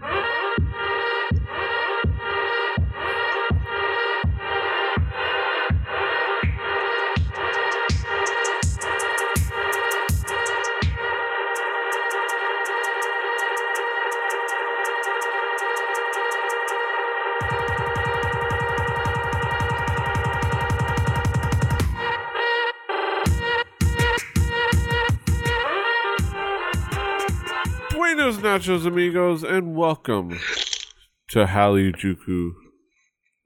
Buenos nachos, amigos, and welcome to Hallyu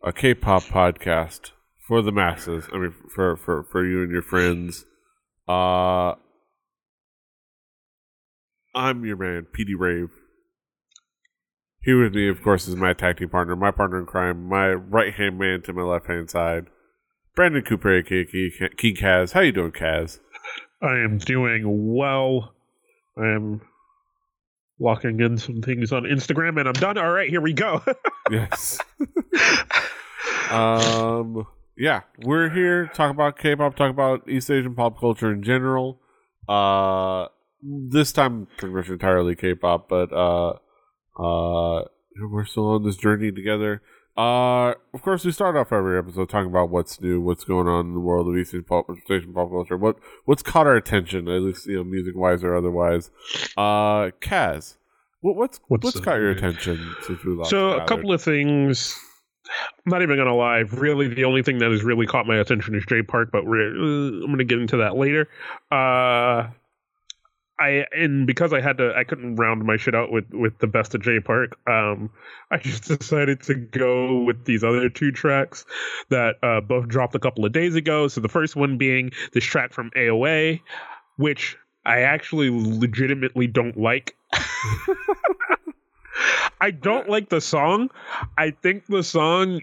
a K-pop podcast for the masses. I mean, for for for you and your friends. Uh, I'm your man, PD Rave. Here with me, of course, is my tag team partner, my partner in crime, my right hand man to my left hand side, Brandon Cooper, aka King Kaz. How you doing, Kaz? I am doing well. I am locking in some things on Instagram, and I'm done. All right, here we go. yes. um. Yeah, we're here talk about K-pop, talk about East Asian pop culture in general. Uh, this time pretty much entirely K-pop, but uh, uh, we're still on this journey together. Uh, of course, we start off every episode talking about what's new, what's going on in the world of East Asian pop, pop culture, what what's caught our attention, at least you know, music wise or otherwise. Uh, Kaz, what, what's what's, what's caught your attention since we last? So gathered? a couple of things. I'm not even gonna lie. Really, the only thing that has really caught my attention is Jay Park, but uh, I'm gonna get into that later. Uh, I and because I had to, I couldn't round my shit out with with the best of Jay Park. Um, I just decided to go with these other two tracks that uh, both dropped a couple of days ago. So the first one being this track from AOA, which I actually legitimately don't like. I don't like the song. I think the song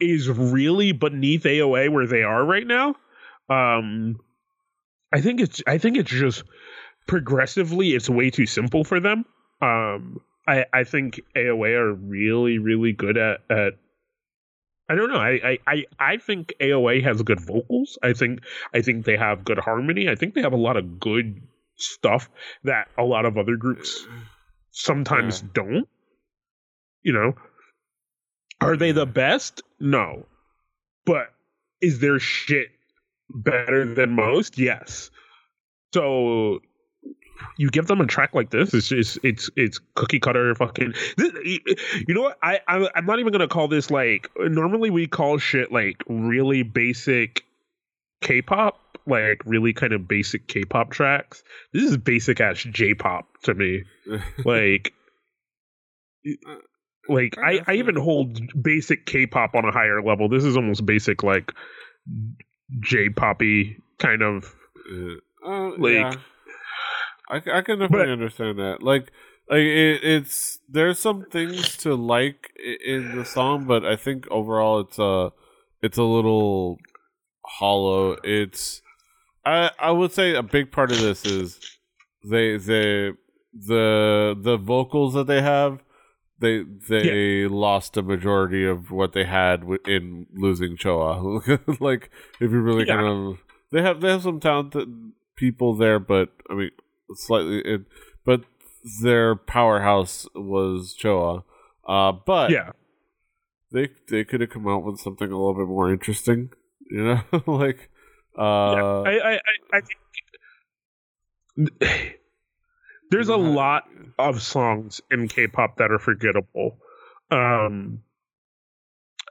is really beneath AOA where they are right now. Um, I think it's I think it's just progressively it's way too simple for them. Um, I I think AOA are really really good at at I don't know. I, I, I think AOA has good vocals. I think I think they have good harmony. I think they have a lot of good stuff that a lot of other groups sometimes yeah. don't. You know, are they the best? No, but is their shit better than most? Yes. So you give them a track like this, it's just it's it's cookie cutter fucking. This, you know what? I, I I'm not even gonna call this like. Normally we call shit like really basic K-pop, like really kind of basic K-pop tracks. This is basic ass J-pop to me. like, like I I even hold basic K-pop on a higher level. This is almost basic like J-poppy kind of uh, uh, like. Yeah. I, I can definitely but, understand that. Like, like it, it's there's some things to like in the song, but I think overall it's a it's a little hollow. It's I I would say a big part of this is they they the the vocals that they have they they yeah. lost a majority of what they had in losing Choa. like if you really yeah. kind of they have they have some talented people there, but I mean slightly it, but their powerhouse was Choa. Uh, but yeah, they they could have come out with something a little bit more interesting. You know, like uh, yeah, I I I, think there's a lot of songs in K-pop that are forgettable. Um,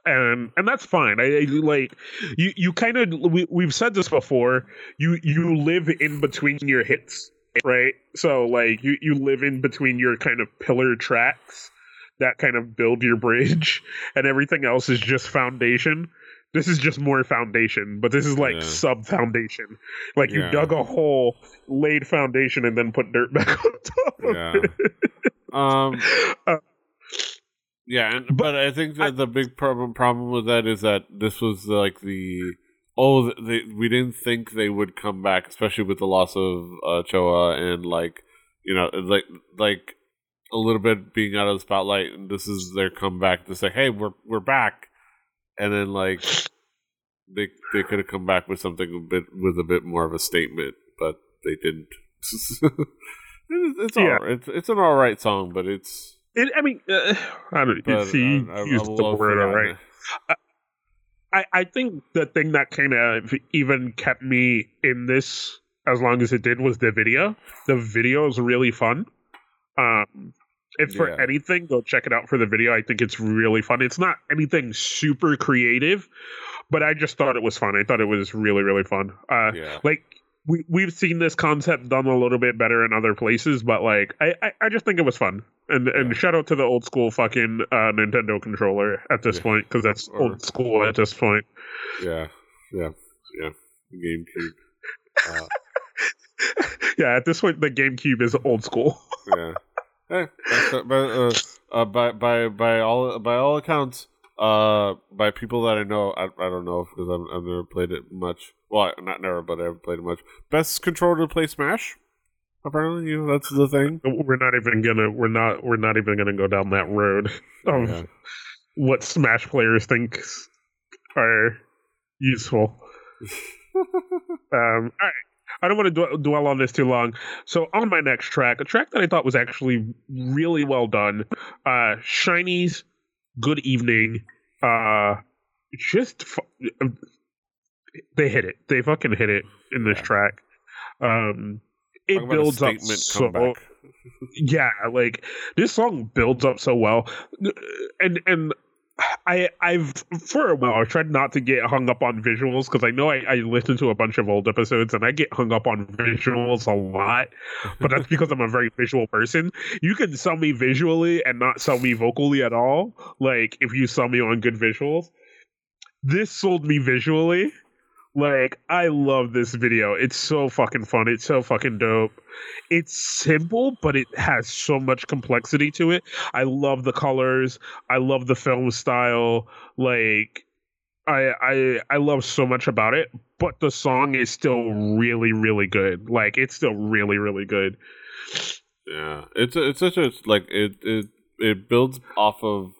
and and that's fine. I, I like you. You kind of we we've said this before. You you live in between your hits, right? So like you you live in between your kind of pillar tracks that kind of build your bridge, and everything else is just foundation. This is just more foundation, but this is like yeah. sub foundation. Like you yeah. dug a hole, laid foundation, and then put dirt back on top. Yeah. um. Uh, yeah, and, but, but, I think that I, the big problem problem with that is that this was like the oh they, we didn't think they would come back, especially with the loss of uh, Choa and like you know like like a little bit being out of the spotlight, and this is their comeback to say, hey, we're we're back, and then like they they could have come back with something a bit with a bit more of a statement, but they didn't. It's yeah. all, it's it's an all right song, but it's. It, I mean, uh, I don't know. See, uh, use the word all right. I, I think the thing that kind of even kept me in this as long as it did was the video. The video is really fun. Um, if for yeah. anything, go check it out for the video. I think it's really fun. It's not anything super creative, but I just thought it was fun. I thought it was really really fun. Uh, yeah. like we we've seen this concept done a little bit better in other places, but like I I, I just think it was fun. And and yeah. shout out to the old school fucking uh, Nintendo controller at this yeah. point because that's or, old school at this point. Yeah, yeah, yeah. GameCube. Uh, yeah, at this point, the GameCube is old school. yeah. But, uh, uh, by by by all by all accounts, uh, by people that I know, I, I don't know because I've, I've never played it much. Well, not never, but I haven't played it much. Best controller to play Smash. Apparently, you know, that's the thing. We're not even gonna. We're not. We're not even gonna go down that road of yeah. what Smash players think are useful. um, all right. I don't want to dwell on this too long. So on my next track, a track that I thought was actually really well done, uh, SHINee's "Good Evening." Uh, just they hit it. They fucking hit it in this yeah. track. Um, it builds up so. yeah, like this song builds up so well, and and I I've for a while I tried not to get hung up on visuals because I know I, I listen to a bunch of old episodes and I get hung up on visuals a lot, but that's because I'm a very visual person. You can sell me visually and not sell me vocally at all. Like if you sell me on good visuals, this sold me visually like, I love this video. It's so fucking fun. It's so fucking dope. It's simple, but it has so much complexity to it. I love the colors. I love the film style. Like, I I I love so much about it. But the song is still really, really good. Like, it's still really, really good. Yeah, it's it's such a like it it it builds off of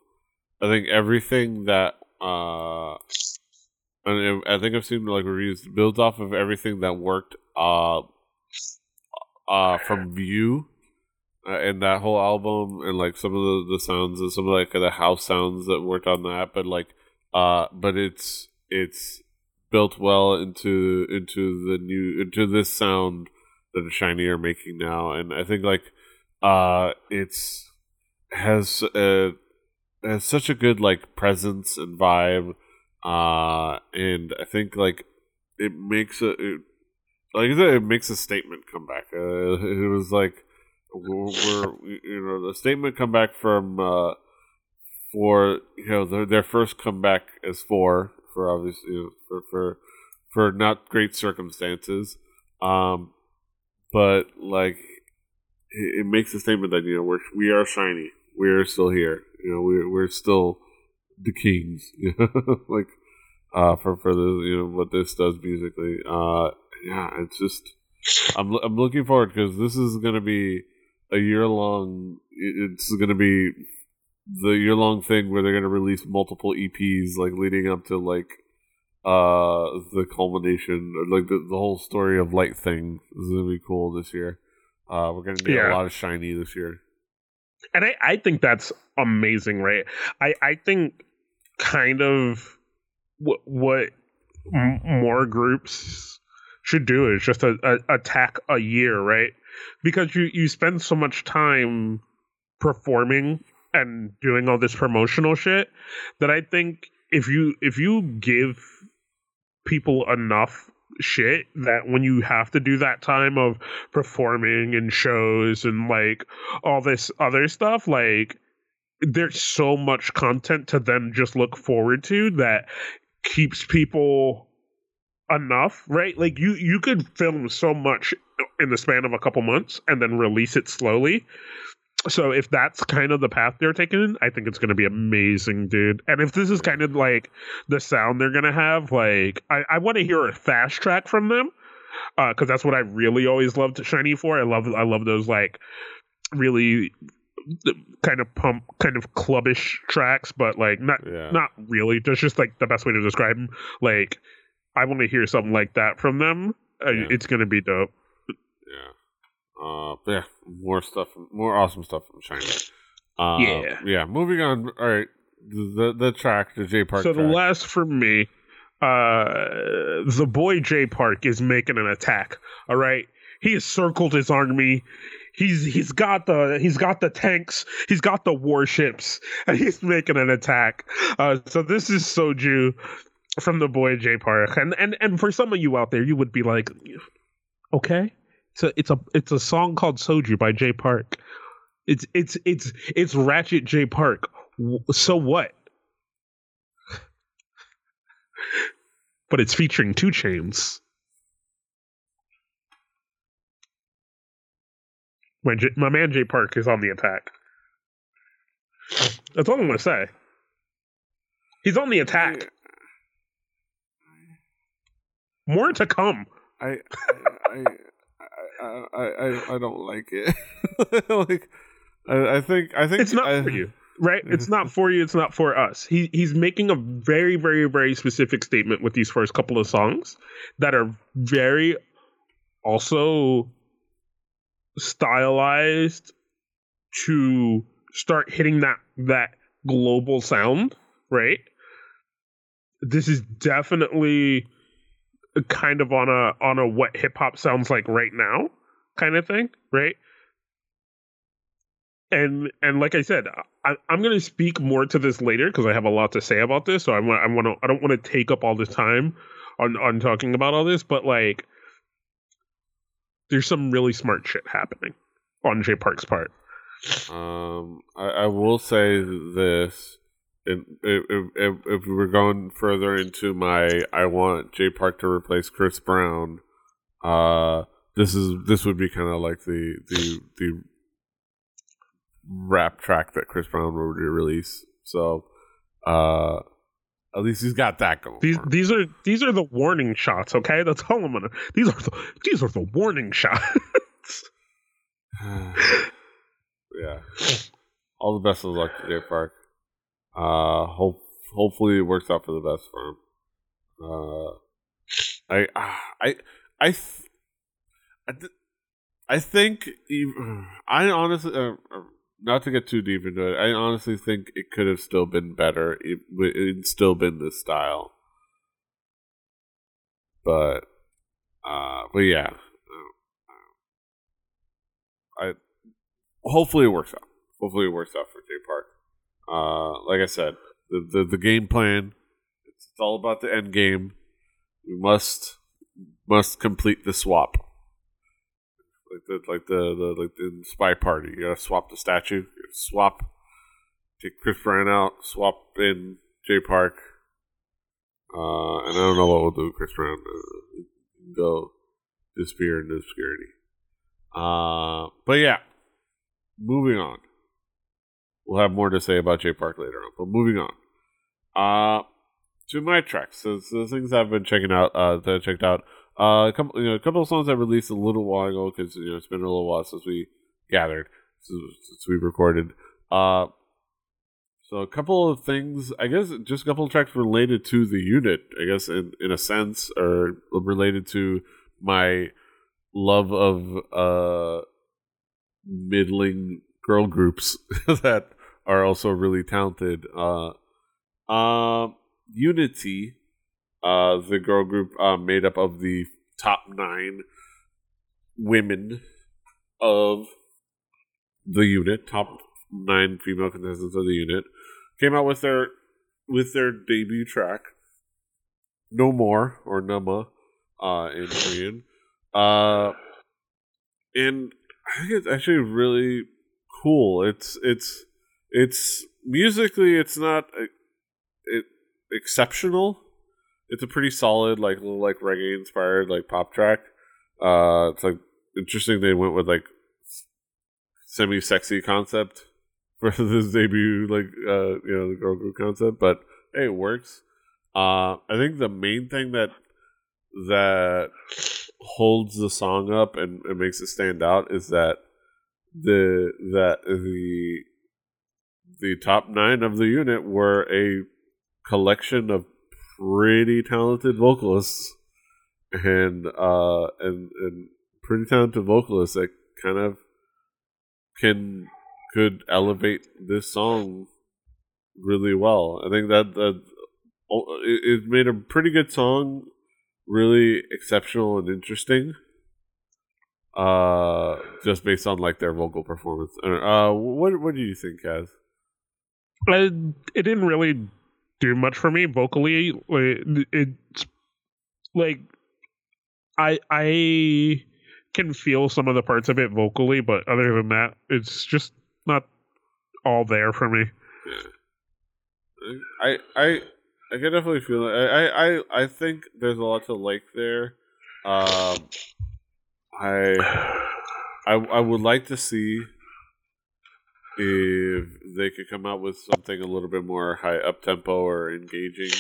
I think everything that uh and I think I've seen like reviews builds off of everything that worked uh uh from View uh, and that whole album and like some of the, the sounds and some of like the house sounds that worked on that but like uh but it's it's built well into into the new into this sound that SHINee are making now. And I think like uh it's has uh has such a good like presence and vibe uh, and I think like it makes a it, like I said, it makes a statement come back. Uh, it was like we're, you know the statement come back from uh, for you know their, their first comeback as four for obviously you know, for for for not great circumstances, um, but like it, it makes a statement that you know we're we are SHINee, we are still here, you know we we're still the Kings, like uh, for for the you know what this does musically. Uh, yeah, it's just I'm I'm looking forward because this is going to be a year long. It's going to be the year long thing where they're going to release multiple EPs, like leading up to like uh the culmination, like the the whole story of Light thing is going to be cool this year. Uh, we're going to get yeah. a lot of SHINee this year and I, I think that's amazing right i i think kind of what what m- more groups should do is just a, a, attack a year right? Because you you spend so much time performing and doing all this promotional shit that i think if you if you give people enough shit that when you have to do that time of performing and shows and like all this other stuff like there's so much content to then just look forward to that keeps people enough right like you you could film so much in the span of a couple months and then release it slowly so if that's kind of the path they're taking, I think it's going to be amazing, dude. And if this is kind of like the sound they're going to have, like I, I want to hear a fast track from them because uh, that's what I really always loved SHINee for. I love I love those like really kind of pump kind of clubbish tracks, but like not yeah. not really. That's just like the best way to describe them. Like I want to hear something like that from them. Yeah. It's going to be dope. Yeah. Uh, yeah, more stuff, more awesome stuff from SHINee. Uh, yeah, yeah. Moving on. All right, the the track, the Jay Park. So track. the last for me, uh, the boy Jay Park is making an attack. All right, he has circled his army. He's he's got the he's got the tanks. He's got the warships, and he's making an attack. Uh, so this is Soju from the boy Jay Park, and and and for some of you out there, you would be like, okay, it's a it's a it's a song called Soju by Jay Park. It's it's it's it's Ratchet Jay Park. So what? but it's featuring 2 Chainz. My J- my man Jay Park is on the attack. That's all I'm gonna say. He's on the attack. More to come. I I I I, I, I don't like it. like I, I think I think It's not I, for you, right? It's not for you. It's not for us. He he's making a very very very specific statement with these first couple of songs that are very also stylized to start hitting that that global sound, right? This is definitely kind of on a on a what hip hop sounds like right now kind of thing, right? And and like I said, I, I'm going to speak more to this later because I have a lot to say about this. So I want I want to I don't want to take up all this time on on talking about all this, but like there's some really smart shit happening on Jay Park's part. Um, I, I will say this. If, if, if, if we were going further into my, I want Jay Park to replace Chris Brown. Uh, this is this would be kind of like the the the rap track that Chris Brown would release. So, uh, at least he's got that going. These these are these are the warning shots. Okay, that's all I'm gonna. These are the these are the warning shots. yeah. All the best of luck to Jay Park. Uh, hope hopefully it works out for the best for him. Uh, I I I th- I, th- I think ev- I honestly uh, uh, not to get too deep into it. I honestly think it could have still been better. It it still been this style, but uh, but yeah. I hopefully it works out. Hopefully it works out for Jay Park. Uh, like I said, the, the the game plan. It's, it's all about the end game. We must must complete the swap. Like the like the, the like the spy party. You gotta swap the statue. Swap. Take Chris Brown out. Swap in Jay Park. Uh, and I don't know what we'll do with Chris Brown. Uh, go disappear into obscurity. Uh, but yeah, moving on. We'll have more to say about Jay Park later on. But moving on. Uh, to my tracks. So, so the things I've been checking out, uh, that I checked out. Uh, a couple, you know, a couple of songs I released a little while ago because you know it's been a little while since we gathered, since, since we recorded. Uh, so a couple of things, I guess, just a couple of tracks related to the unit. I guess in in a sense, or related to my love of uh middling girl groups that are also really talented. Uh, uh, Unity, uh, the girl group uh, made up of the top nine women of the unit, top nine female contestants of the unit, came out with their with their debut track, "No More" or "Nama" uh, in Korean. Uh, and I think it's actually really cool. It's it's it's musically it's not uh, it exceptional. It's a pretty solid like little like reggae inspired like pop track. Uh, it's like interesting they went with like semi sexy concept for this debut like uh you know the girl group concept, but hey, it works. Uh, I think the main thing that that holds the song up and, and makes it stand out is that the that the the top nine of the unit were a collection of pretty talented vocalists and uh and and pretty talented vocalists that kind of can could elevate this song really well. I think that that it, it made a pretty good song, really exceptional and interesting. Uh, just based on like their vocal performance. Uh, what what do you think, Kaz? it didn't really do much for me vocally. It's like I I can feel some of the parts of it vocally, but other than that, it's just not all there for me. I I I can definitely feel it. I I I think there's a lot to like there. Um, I I I would like to see if they could come out with something a little bit more high up tempo or engaging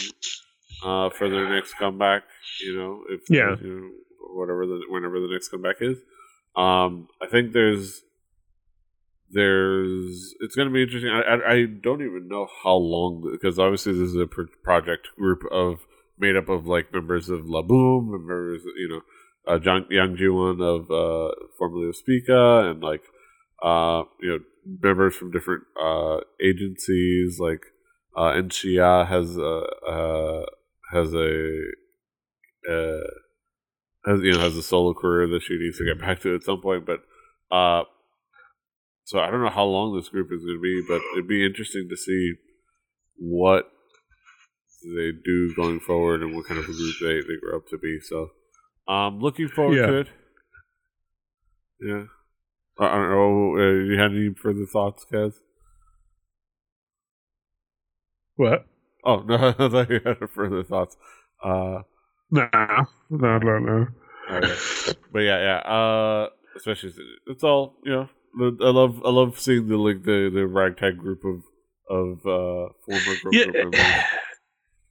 uh, for their next comeback. You know, if yeah, you know, whatever the whenever the next comeback is. Um, I think there's there's it's going to be interesting. I, I, I don't even know how long because obviously this is a project group of made up of like members of LABOUM, members you know, uh, John, Yang Jiwon of uh, formerly of Spica, and like uh, you know members from different uh, agencies like uh, has a uh, has a uh, has you know has a solo career that she needs to get back to at some point. But uh, so I don't know how long this group is going to be, but it'd be interesting to see what they do going forward and what kind of a group they, they grow up to be. So um looking forward yeah. to it. Yeah. I don't know. Uh, you had any further thoughts, Kaz? What? Oh no, I thought you had further thoughts. Uh, no, no, no, no. Okay. But yeah, yeah. Uh, especially it's all you know. I love I love seeing the like the the ragtag group of of uh former group yeah, members.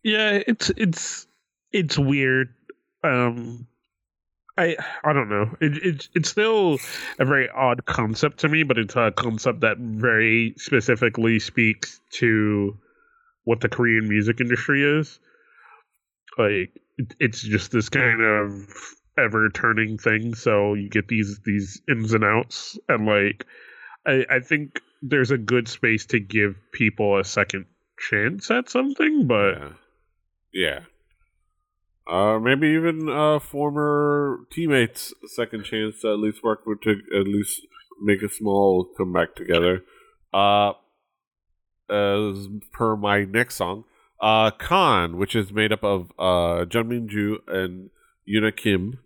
Yeah, it's it's it's weird. Um, I I don't know. It, it it's still a very odd concept to me, but it's a concept that very specifically speaks to what the Korean music industry is. Like it, it's just this kind of ever turning thing. So you get these these ins and outs, and like I I think there's a good space to give people a second chance at something, but yeah. yeah. Uh, maybe even uh, former teammates second chance to at least work with to at least make a small comeback together. Uh, as per my next song, uh, Khan, which is made up of uh, Ju and Yuna Kim,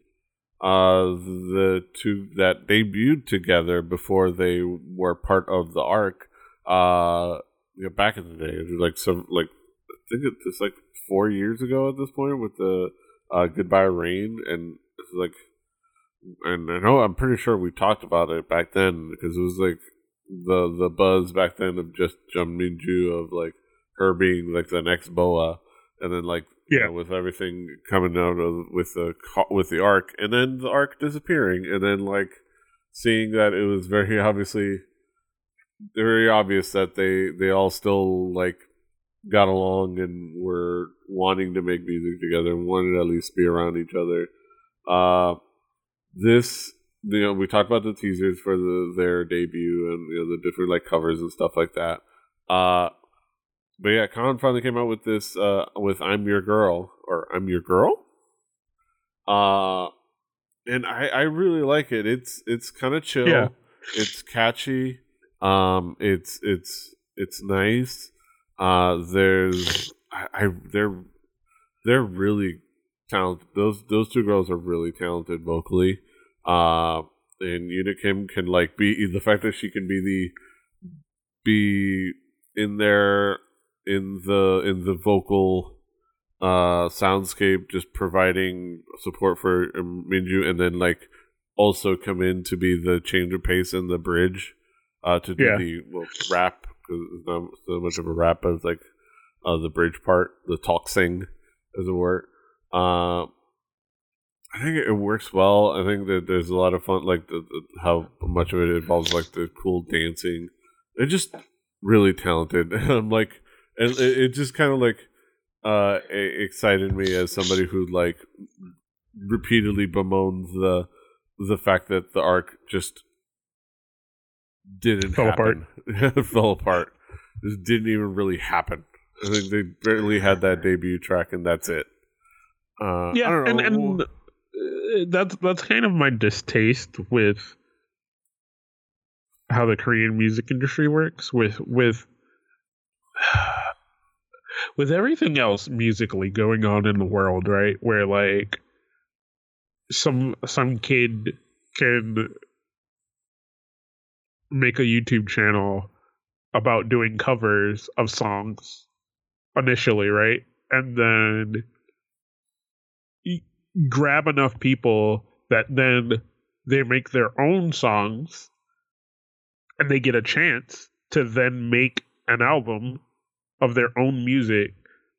uh, the two that debuted together before they were part of the Ark. Uh, you know, back in the day, like some like I think it's like four years ago at this point with the uh, Goodbye Rain, and it's like, and I know I'm pretty sure we talked about it back then because it was like the the buzz back then of just Jung Minju of like her being like the next Boa, and then like yeah, you know, with everything coming out of with the with the Ark, and then the Ark disappearing, and then like seeing that it was very obviously very obvious that they they all still like got along and were wanting to make music together and wanted to at least be around each other. Uh, this, you know, we talked about the teasers for the, their debut and you know the different like covers and stuff like that. Uh, but yeah, Khan finally came out with this uh, with "I'm Your Girl" or "I'm Your Girl," uh, and I I really like it. It's it's kind of chill. Yeah. It's catchy. Um, it's it's it's nice. Uh, there's I, I they're they're really talented. Those those two girls are really talented vocally. Uh, and Yuna Kim can like be the fact that she can be the be in there in the in the vocal uh soundscape just providing support for Minju and then like also come in to be the change of pace in the bridge uh to do yeah. the well, rap it's not so much of a rap as like uh, the bridge part, the talk sing, as it were. Uh, I think it works well. I think that there's a lot of fun, like the, the, how much of it involves like the cool dancing. They're just really talented. I'm like, it, it just kind of like uh, excited me as somebody who like repeatedly bemoans the the fact that the Ark just didn't fell happen. apart. fell apart. This didn't even really happen. I think they barely had that debut track, and that's it. Uh, yeah, and and uh, that's that's kind of my distaste with how the Korean music industry works with with with everything else musically going on in the world, right? Where like some some kid can make a YouTube channel about doing covers of songs initially, right? And then grab enough people that then they make their own songs and they get a chance to then make an album of their own music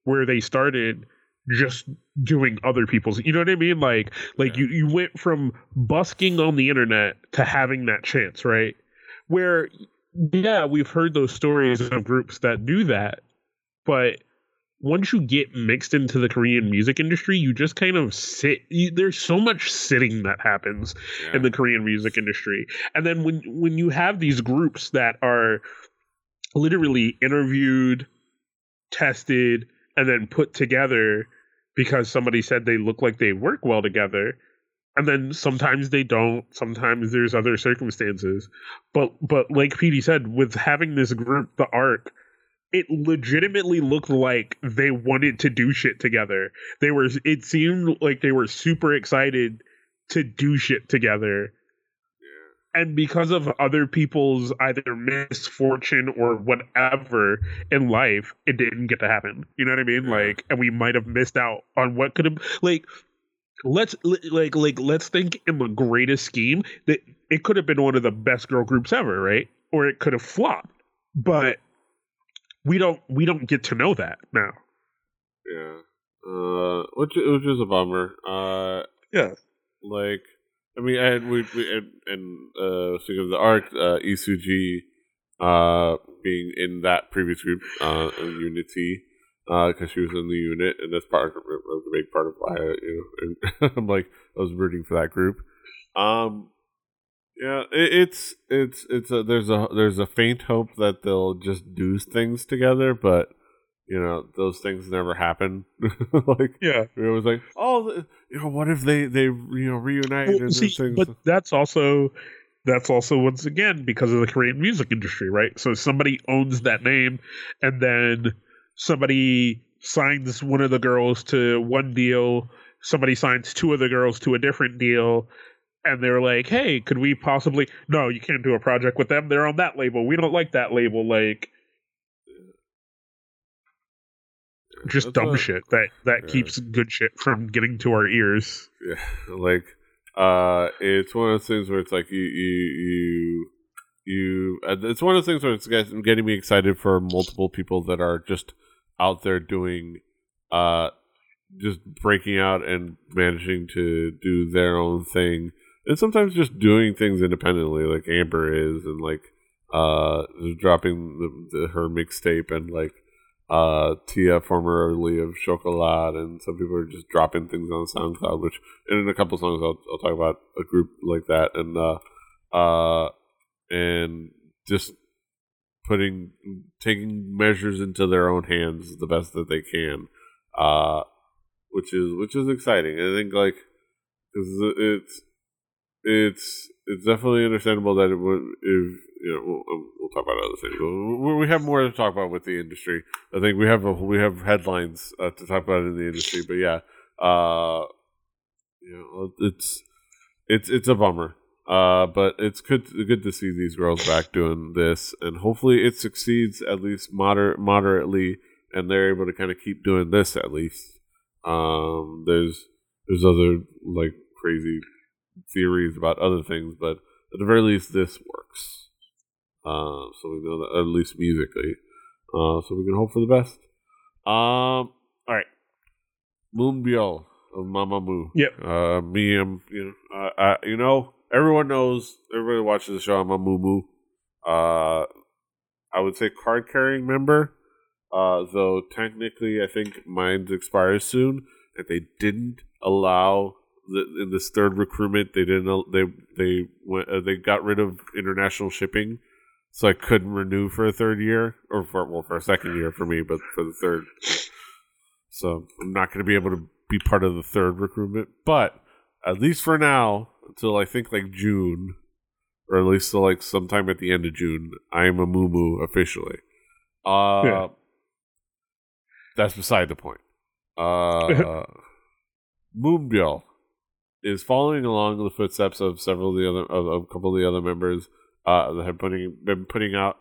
where they started just doing other people's you know what i mean? Like like you you went from busking on the internet to having that chance right where yeah we've heard those stories of groups that do that but once you get mixed into the Korean music industry, you just kind of sit. You, there's so much sitting that happens yeah. in the Korean music industry, and then when when you have these groups that are literally interviewed, tested, and then put together because somebody said they look like they work well together, and then sometimes they don't. Sometimes there's other circumstances, but but like Petey said, with having this group, the Ark it legitimately looked like they wanted to do shit together. They were it seemed like they were super excited to do shit together. And because of other people's either misfortune or whatever in life, it didn't get to happen. You know what I mean? Like, and we might have missed out on what could have like let's like like let's think in the greatest scheme that it could have been one of the best girl groups ever, right? Or it could have flopped. But we don't we don't get to know that now. Yeah, uh, which which is a bummer. Uh, yeah, like I mean, and we, we and, and uh, speaking of the Ark, uh, Lee Suji, uh, being in that previous group, uh, Unity, because uh, she was in the unit, and that's part of a big part of why I, you know, I'm like I was rooting for that group. Um, yeah, it, it's it's it's a there's a there's a faint hope that they'll just do things together, but you know those things never happen. like yeah, it was like oh you know what if they they you know reunite well, see, but that's also that's also once again because of the Korean music industry, right? So somebody owns that name, and then somebody signs one of the girls to one deal, somebody signs two of the girls to a different deal, and they're like, "Hey, could we possibly? No, you can't do a project with them. They're on that label. We don't like that label." Like, just That's dumb shit that that yeah. keeps good shit from getting to our ears. Yeah, like, uh, it's one of those things where it's like you you you you. It's one of those things where it's getting me excited for multiple people that are just out there doing, uh, just breaking out and managing to do their own thing and sometimes just doing things independently, like Amber is, and like uh, dropping the, the, her mixtape, and like uh, Tia, formerly of Chocolat, and some people are just dropping things on SoundCloud. Which, in a couple songs, I'll, I'll talk about a group like that, and uh, uh, and just putting taking measures into their own hands the best that they can, uh, which is which is exciting. I think like because it's it's it's definitely understandable that it would if you know we'll, we'll talk about other things. We have more to talk about with the industry. I think we have a, we have headlines uh, to talk about in the industry, but yeah, uh, you know, it's it's it's a bummer. Uh, but it's good good to see these girls back doing this, and hopefully it succeeds at least moder- moderately, and they're able to kind of keep doing this at least. Um, there's there's other like crazy theories about other things, but at the very least, this works. Uh, so we know that at least musically. Uh, so we can hope for the best. Um, all right, Moonbyul of Mamamoo. Yep. Uh, me, um, you know, uh, I, you know, everyone knows. Everybody watches the show. I'm a Moo Uh, I would say card carrying member. Uh, though technically, I think mine expires soon, and they didn't allow the, in this third recruitment, they didn't. They they went. Uh, they got rid of international shipping so I couldn't renew for a third year, or for well for a second year for me, but for the third. So I'm not going to be able to be part of the third recruitment, but at least for now, until I think like June, or at least till like sometime at the end of June, I am a Moo officially. Uh, yeah. That's beside the point. Uh, Moonbyul is following along the footsteps of several of the other of, of a couple of the other members uh, that have putting been putting out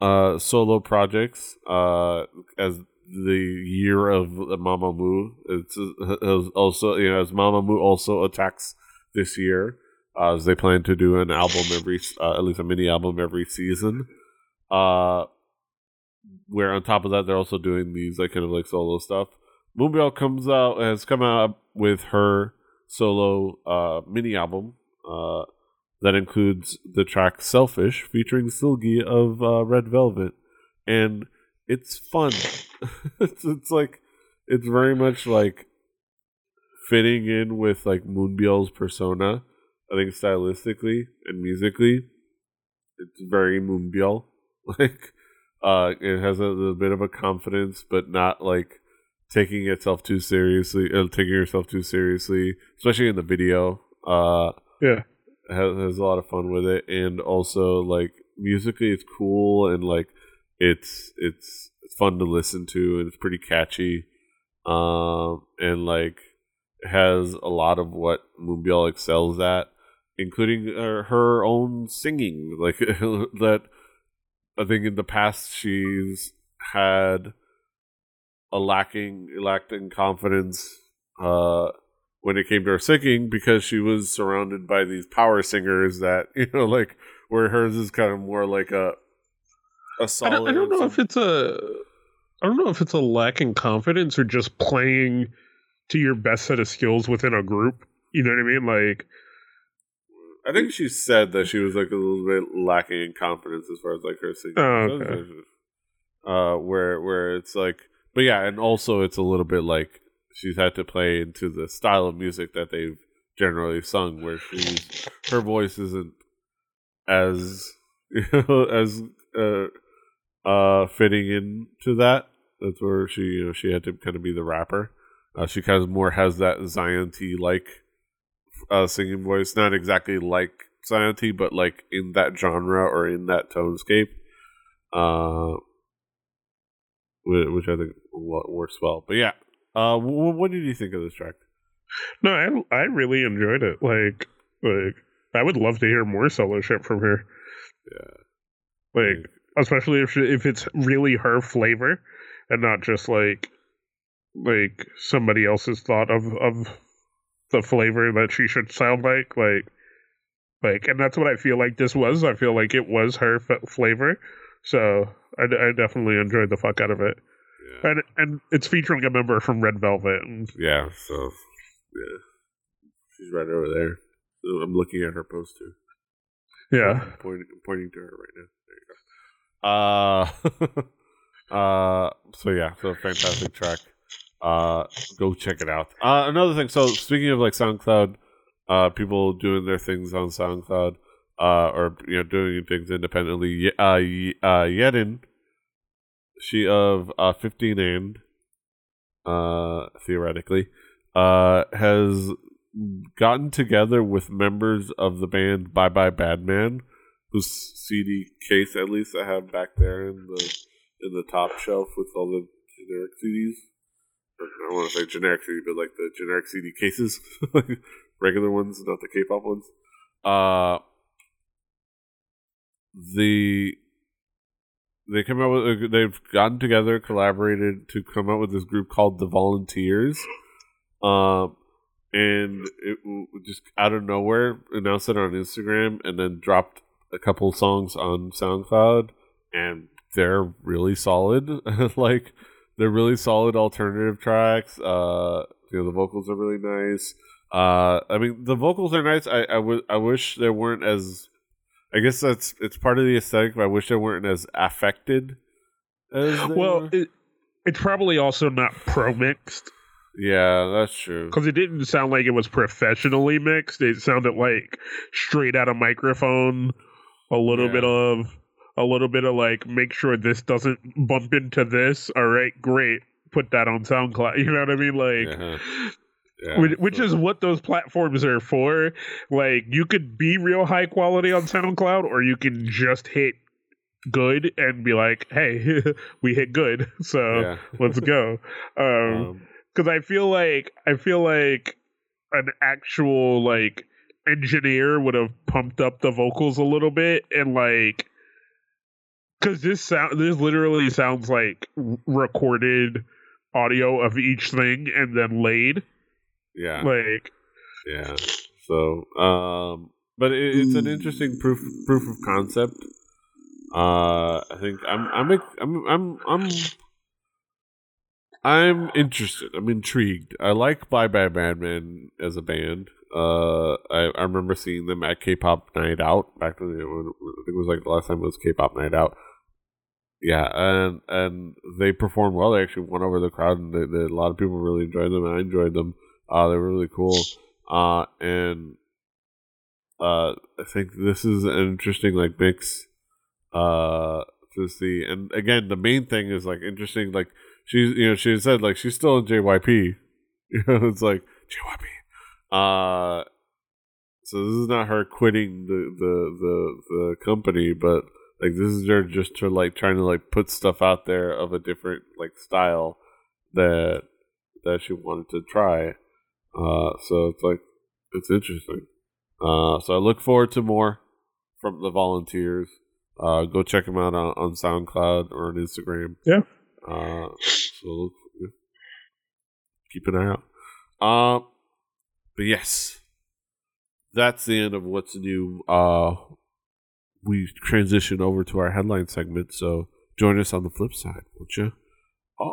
uh, solo projects uh, as the year of Mamamoo. It's, it's also you know as Mamamoo also attacks this year uh, as they plan to do an album every uh, at least a mini album every season. Uh, where on top of that they're also doing these like kind of like solo stuff. Moonbyul comes out has come out with her solo uh, mini album. Uh, that includes the track Selfish featuring Seulgi of uh, Red Velvet. And it's fun. it's, it's like, it's very much like fitting in with like Moonbyul's persona. I think stylistically and musically, it's very Moonbyul. Like, uh, it has a, a bit of a confidence, but not like taking itself too seriously, uh, taking yourself too seriously, especially in the video. Uh, yeah has, has a lot of fun with it, and also like musically, it's cool and like it's it's it's fun to listen to, and it's pretty catchy, um, and like has a lot of what Moonbyul excels at, including uh, her own singing. Like that, I think in the past she's had a lacking lacking confidence uh when it came to her singing because she was surrounded by these power singers that you know like where hers is kind of more like a a solid. I don't, I don't know if it's a I don't know if it's a lacking confidence or just playing to your best set of skills within a group. You know what I mean? Like I think she said that she was like a little bit lacking in confidence as far as like her singing. Oh, okay. Uh, where where it's like, but yeah, and also it's a little bit like she's had to play into the style of music that they've generally sung, where she's her voice isn't as you know, as uh, uh, fitting into that. That's where she you know she had to kind of be the rapper. Uh, she kind of more has that Zion T like uh, singing voice, not exactly like Zion T, but like in that genre or in that tonescape. Uh, which I think works well. But yeah, uh, what did you think of this track? No, I I really enjoyed it. Like like I would love to hear more solo shit from her. Yeah, like especially if she, if it's really her flavor and not just like like somebody else's thought of of the flavor that she should sound like like like and that's what i feel like this was i feel like it was her f- flavor so I, I definitely enjoyed the fuck out of it yeah. And and it's featuring a member from Red Velvet. And yeah, so yeah, she's right over there. So I'm looking at her poster. Yeah, I'm pointing, I'm pointing to her right now. There you go. Uh, uh, so yeah, so fantastic track. Uh, go check it out. Uh, another thing. So speaking of like SoundCloud, uh, people doing their things on SoundCloud, uh, or you know doing things independently. Uh, uh, Yerin she of uh, 15 and uh, theoretically uh, has gotten together with members of the band Bye Bye Badman, whose CD case at least I have back there in the in the top shelf with all the generic CDs. I want to say generic CD, but like the generic CD cases, like regular ones, not the K-pop ones. Uh, the they come out with they've gotten together, collaborated to come out with this group called the Volunteers, um, and it just out of nowhere announced it on Instagram and then dropped a couple songs on SoundCloud, and they're really solid. like they're really solid alternative tracks. Uh, you know the vocals are really nice. Uh, I mean the vocals are nice. I I, w- I wish they weren't as I guess that's it's part of the aesthetic. But I wish they weren't as affected. As well, it, it's probably also not pro mixed. Yeah, that's true. Because it didn't sound like it was professionally mixed. It sounded like straight out of microphone. A little yeah. bit of a little bit of like make sure this doesn't bump into this. All right, great. Put that on SoundCloud. You know what I mean? Like Yeah. Yeah, which, which is what those platforms are for. Like you could be real high quality on SoundCloud, or you can just hit good and be like, "Hey, we hit good, so yeah. let's go." Um, Um, because I feel like I feel like an actual like engineer would have pumped up the vocals a little bit and like because this sound this literally sounds like recorded audio of each thing and then laid yeah. like Yeah. So, um, but it, it's an interesting proof proof of concept. Uh, I think I'm I'm I'm I'm I'm I'm interested. I'm intrigued. I like Bye Bye Badman as a band. Uh, I, I remember seeing them at K-pop Night Out back when, it- I think it was like the last time it was K-pop Night Out. Yeah, and and they performed well. They actually won over the crowd, and they, they, a lot of people really enjoyed them. And I enjoyed them. Uh, they were really cool. Uh, and uh, I think this is an interesting like mix. Uh, to see, and again, the main thing is like interesting. Like she's, you know, she said like she's still in JYP. You know, it's like JYP. Uh, so this is not her quitting the the the the company, but like this is her just to like trying to like put stuff out there of a different like style that that she wanted to try. Uh, so it's like it's interesting. Uh, so I look forward to more from the volunteers. Uh, go check them out on, on SoundCloud or on Instagram. Yeah. Uh, so look, keep an eye out. Uh, but yes, that's the end of what's new. Uh, we transition over to our headline segment. So join us on the flip side, won't you? Oh.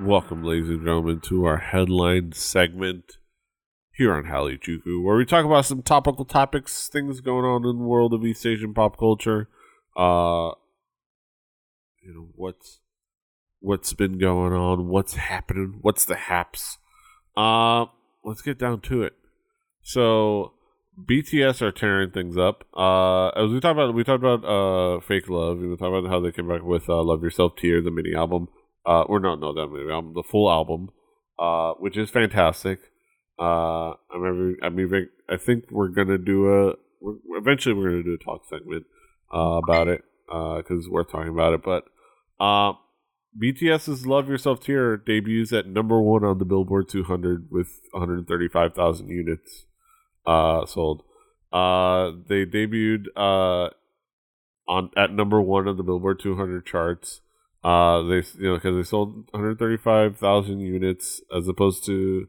Welcome, ladies and gentlemen, to our headline segment here on Halijuku, where we talk about some topical topics, things going on in the world of East Asian pop culture. Uh, you know what's what's been going on, what's happening, what's the haps. Uh, let's get down to it. So, BTS are tearing things up. Uh, as we talked about, we talked about uh, fake love. We talked about how they came back with uh, "Love Yourself" Tear, the mini album uh, or no, no, that mini album, the full album, uh, which is fantastic. Uh, I'm every, I mean, I think we're gonna do a, we're, eventually we're gonna do a talk segment, uh, about it, uh, cause it's worth talking about it. But, uh, BTS's Love Yourself Tear debuts at number one on the Billboard 200 with 135,000 units, uh, sold. Uh, they debuted, uh, on, at number one on the Billboard 200 charts. Uh, they you know because they sold 135,000 units as opposed to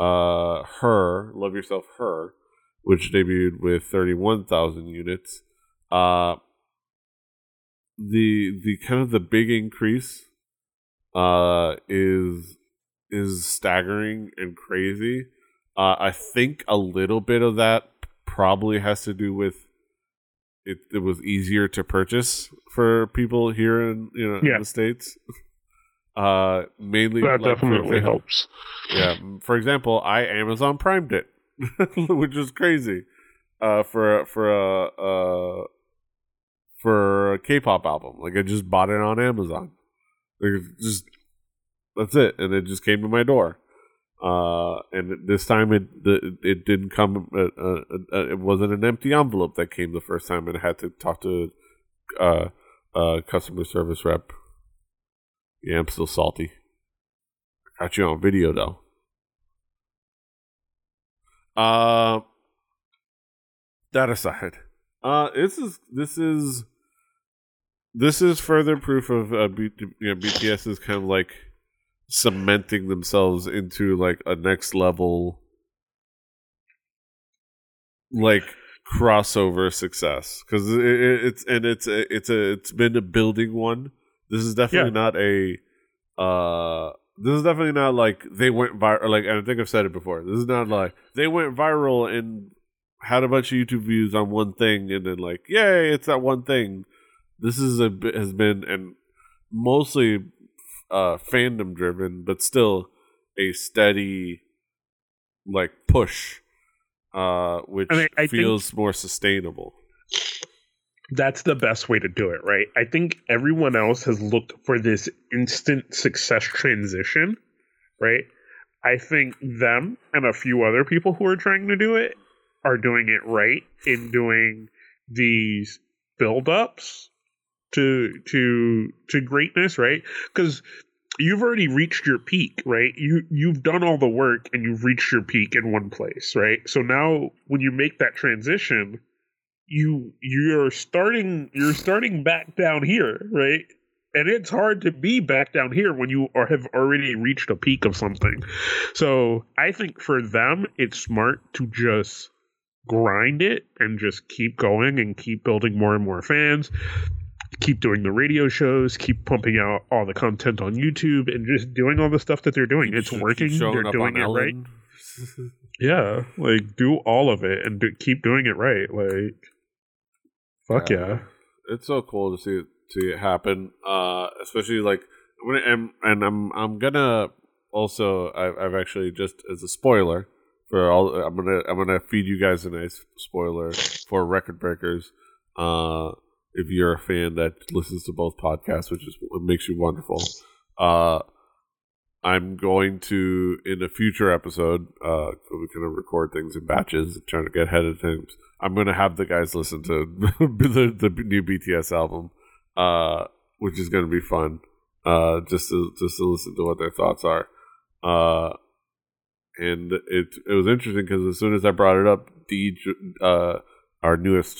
uh her love yourself her which debuted with 31,000 units. Uh the the kind of the big increase uh is is staggering and crazy. Uh I think a little bit of that probably has to do with it, it was easier to purchase for people here in you know Yeah. in the states. Uh, mainly that like, definitely example- helps. Yeah, for example, I Amazon Primed it, which is crazy. Uh, for for a uh for a K-pop album, like I just bought it on Amazon. Like just that's it, and it just came to my door. Uh, and this time it the, it didn't come. Uh, uh, uh, it wasn't an empty envelope that came the first time, and I had to talk to uh, uh customer service rep. Yeah, I'm still salty. Got you on video though. Uh that aside, uh, this is this is this is further proof of uh, B- you know, BTS is kind of like cementing themselves into like a next level, like crossover success because it, it, it's and it's a, it's a it's been a building one. This is definitely not a uh this is definitely not like they went viral like and I think I've said it before. This is not like they went viral and had a bunch of YouTube views on one thing and then like, yay, it's that one thing. this is a has been and mostly uh, fandom driven, but still a steady like push, uh, which I mean, I feels more sustainable. That's the best way to do it, right? I think everyone else has looked for this instant success transition, right? I think them and a few other people who are trying to do it are doing it right in doing these build ups to to to greatness, right? Because you've already reached your peak, right? You you've done all the work and you've reached your peak in one place, right? So now when you make that transition, you you're starting you're starting back down here, right? And it's hard to be back down here when you are, have already reached a peak of something. So I think for them, it's smart to just grind it and just keep going and keep building more and more fans keep doing the radio shows, keep pumping out all the content on YouTube, and just doing all the stuff that they're doing. It's working. They're doing it Ellen. right. yeah, like do all of it and do, keep doing it right. Like, fuck yeah. It's so cool to see it, see it happen. Uh, especially like when and, and I'm I'm gonna also I've, I've actually just as a spoiler for all I'm gonna I'm gonna feed you guys a nice spoiler for record breakers. Uh, if you're a fan that listens to both podcasts, which is what makes you wonderful. Uh, I'm going to in a future episode, uh, we kind of record things in batches, trying to get ahead of things. I'm to have the guys listen to the, the new BTS album, uh, which is to be fun. Uh, just to just to listen to what their thoughts are. Uh, and it it was interesting because as soon as I brought it up, DJ, uh, our newest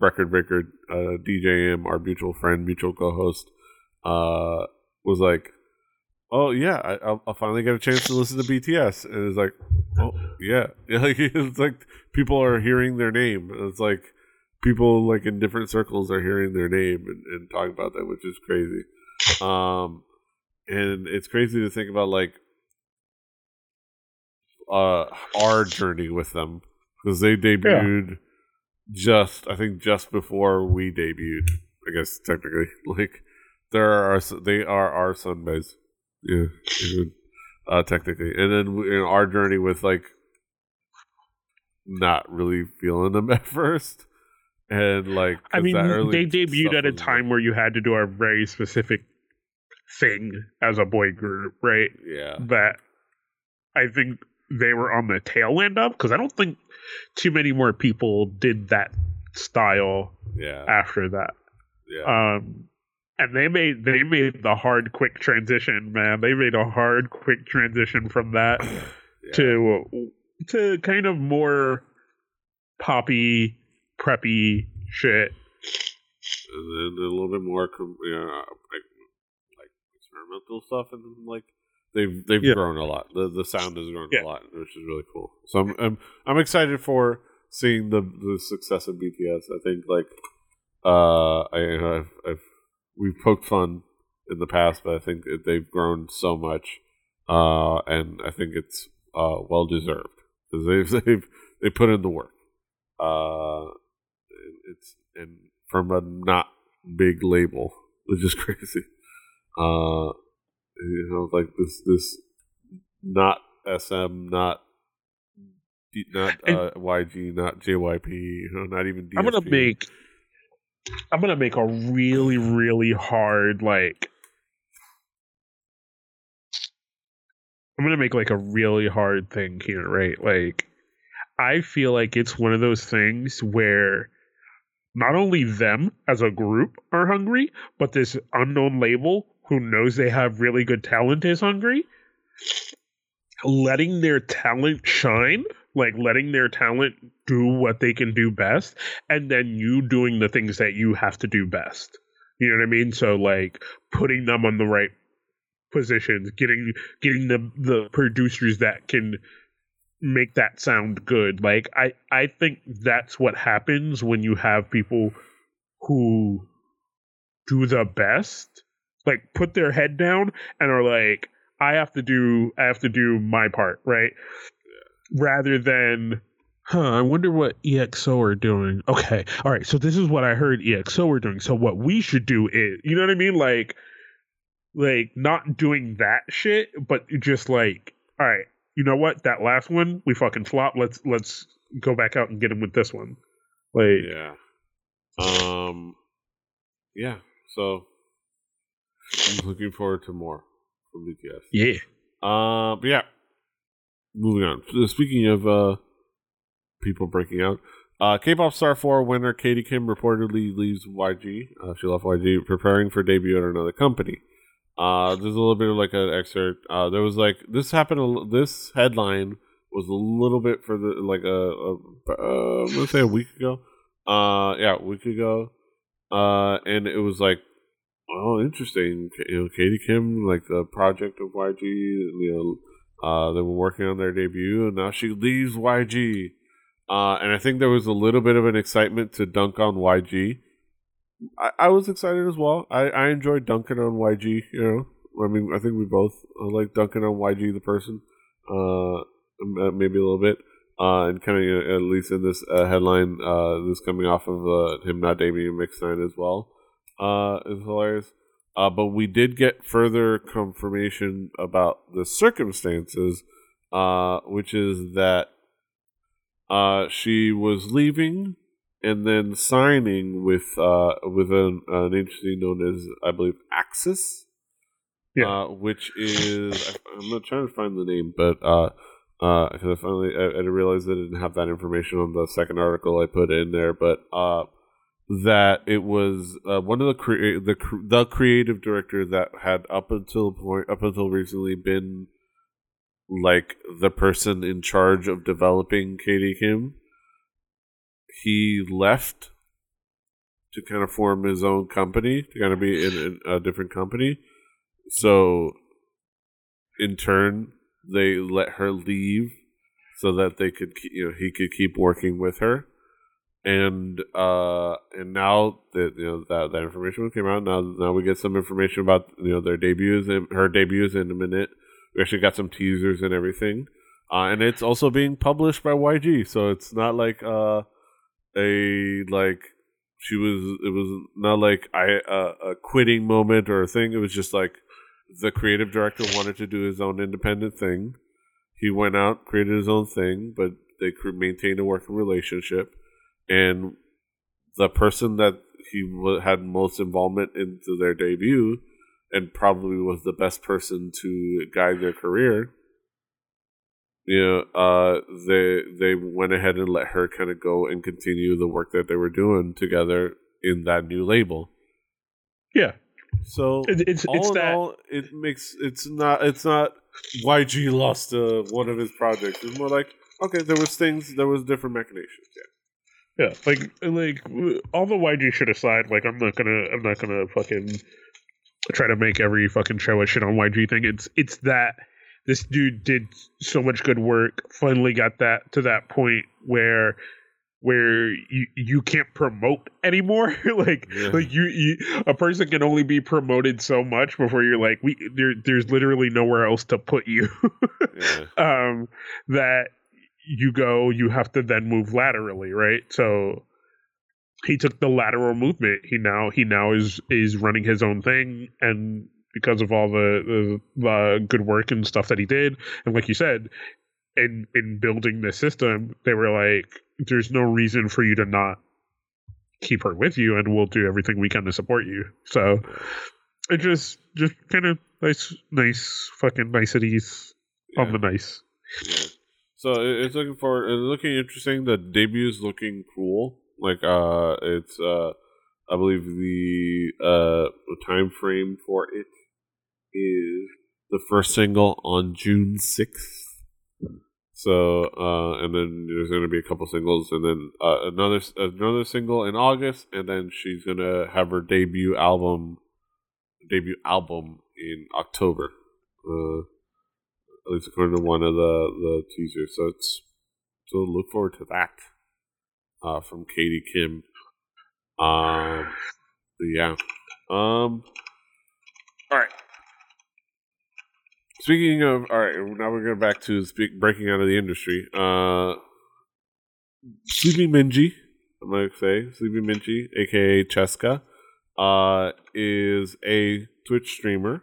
record breaker uh, DJM, our mutual friend, mutual co-host, uh, was like, "Oh yeah, I, will finally get a chance to listen to BTS," and it's like, "Oh yeah, like it's like people are hearing their name. It's like people like in different circles are hearing their name and, and talking about that, which is crazy. Um, and it's crazy to think about like uh our journey with them because they debuted." Yeah just I think just before we debuted. I guess technically, like there are they are our sunbaes. Yeah, even, uh, technically, and then in our journey with like not really feeling them at first, and like I mean, they debuted at a time like, where you had to do a very specific thing as a boy group, right? Yeah, that I think they were on the tail end of because I don't think too many more people did that style yeah. after that. Yeah. Um, and they made they made the hard quick transition, man. They made a hard quick transition from that yeah. to to kind of more poppy, preppy shit. And then a little bit more, you know, like, like experimental stuff, and like they've they've yeah. grown a lot. The the sound has grown yeah. a lot, which is really cool. So I'm, I'm I'm excited for seeing the the success of BTS. I think like uh I I've, I've we've poked fun in the past, but I think they've grown so much, uh, and I think it's uh well deserved because they've they've they put in the work. Uh, it's and from a not big label, which is crazy. Uh, you know, like this this not SM, not not uh, YG, not JYP, you know, not even. DSP. I'm gonna make. I'm gonna make a really, really hard like. I'm gonna make like a really hard thing here, right? Like, I feel like it's one of those things where not only them as a group are hungry, but this unknown label who knows they have really good talent is hungry, letting their talent shine, like letting their talent do what they can do best, and then you doing the things that you have to do best. You know what I mean? So like putting them on the right positions, getting getting the the producers that can make that sound good. Like I I think that's what happens when you have people who do the best like put their head down and are like I have to do I have to do my part, right? Rather than Huh, I wonder what EXO are doing. Okay. All right. So this is what I heard EXO are doing. So what we should do is, you know what I mean? Like, like not doing that shit, but just like, all right, you know what? That last one, we fucking flop. Let's, let's go back out and get him with this one. Like, yeah. Um, yeah. So I'm looking forward to more from BTS. Yeah. Uh, but yeah. Moving on. Speaking of uh people breaking out. Uh, K-pop star 4 winner Katie Kim reportedly leaves YG. Uh, she left YG, preparing for debut at another company. Uh, there's a little bit of like an excerpt. Uh, there was like this happened. This headline was a little bit for the like a, a uh, I'm gonna say a week ago. Uh, yeah, a week ago. Uh, and it was like, oh, interesting. You know, Katie Kim, like the project of YG. You know, uh, they were working on their debut, and now she leaves YG. Uh, and I think there was a little bit of an excitement to dunk on YG. I, I was excited as well. I, I enjoyed dunking on YG. You know, I mean, I think we both uh, like dunking on YG the person. Uh, maybe a little bit. Uh, and kind of at least in this uh, headline, uh, this coming off of uh, him not debuting Mix Nine as well, uh, is hilarious. Uh, but we did get further confirmation about the circumstances, uh, which is that uh, she was leaving and then signing with uh, with an, an agency known as I believe Axis, yeah, uh, which is I'm not trying to find the name, but uh, because I finally I, I realized I didn't have that information on the second article I put in there, but uh, that it was uh, one of the crea- the the creative director that had up until point up until recently been like the person in charge of developing Katie Kim, he left to kind of form his own company, to kind of be in, in a different company. So, in turn, they let her leave so that they could, you know, he could keep working with her. And uh, and now that you know that that information came out, now now we get some information about you know their debuts and her debuts in a minute we actually got some teasers and everything. Uh, and it's also being published by YG, so it's not like uh, a like she was. It was not like I uh, a quitting moment or a thing. It was just like the creative director wanted to do his own independent thing. He went out, created his own thing, but they maintained a working relationship. And the person that he had most involvement into their debut and probably was the best person to guide their career, you know, uh, they they went ahead and let her kind of go and continue the work that they were doing together in that new label. Yeah. So it, it's all it's that all, it makes it's not it's not YG lost uh, one of his projects. It's more like okay, there was things, there was different machinations. Yeah. Yeah, like like all the YG shit aside, like I'm not gonna I'm not gonna fucking try to make every fucking show a shit on YG thing. It's it's that this dude did so much good work, finally got that to that point where where you you can't promote anymore like yeah. like you, you a person can only be promoted so much before you're like we there there's literally nowhere else to put you yeah. um that you go you have to then move laterally right so he took the lateral movement. He now he now is is running his own thing, and because of all the, the, the good work and stuff that he did, and like you said, in in building this system, they were like, "There's no reason for you to not keep her with you, and we'll do everything we can to support you." So it just just kind of nice, nice fucking niceties yeah. on the nice. So it's looking for it's looking interesting. The debut is looking cool. Like uh, it's uh, I believe the uh time frame for it is the first single on June sixth. So uh, and then there's to be a couple singles, and then uh, another another single in August, and then she's to have her debut album debut album in October. Uh, at least according to one of the the teasers. So it's so look forward to that uh, from Katie Kim. Um, yeah. Um. All right. Speaking of, all right, now we're going back to speak breaking out of the industry. Uh, Sleepy Minji, I'm gonna say Sleepy Minji, aka Cheska, uh, is a Twitch streamer,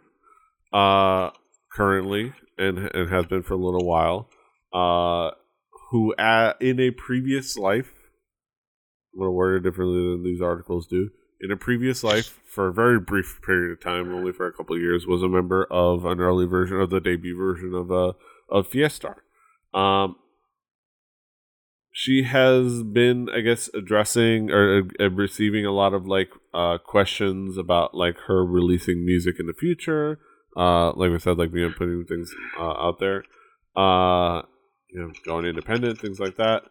uh, currently and and has been for a little while, uh, who in a previous life, I'm gonna word it differently than these articles do. In a previous life, for a very brief period of time, only for a couple years, was a member of an early version of the debut version of uh of Fiestar. Um, she has been, I guess, addressing or uh, receiving a lot of like uh, questions about like her releasing music in the future. Uh, like we said, like being putting things uh, out there, uh, you know, going independent, things like that.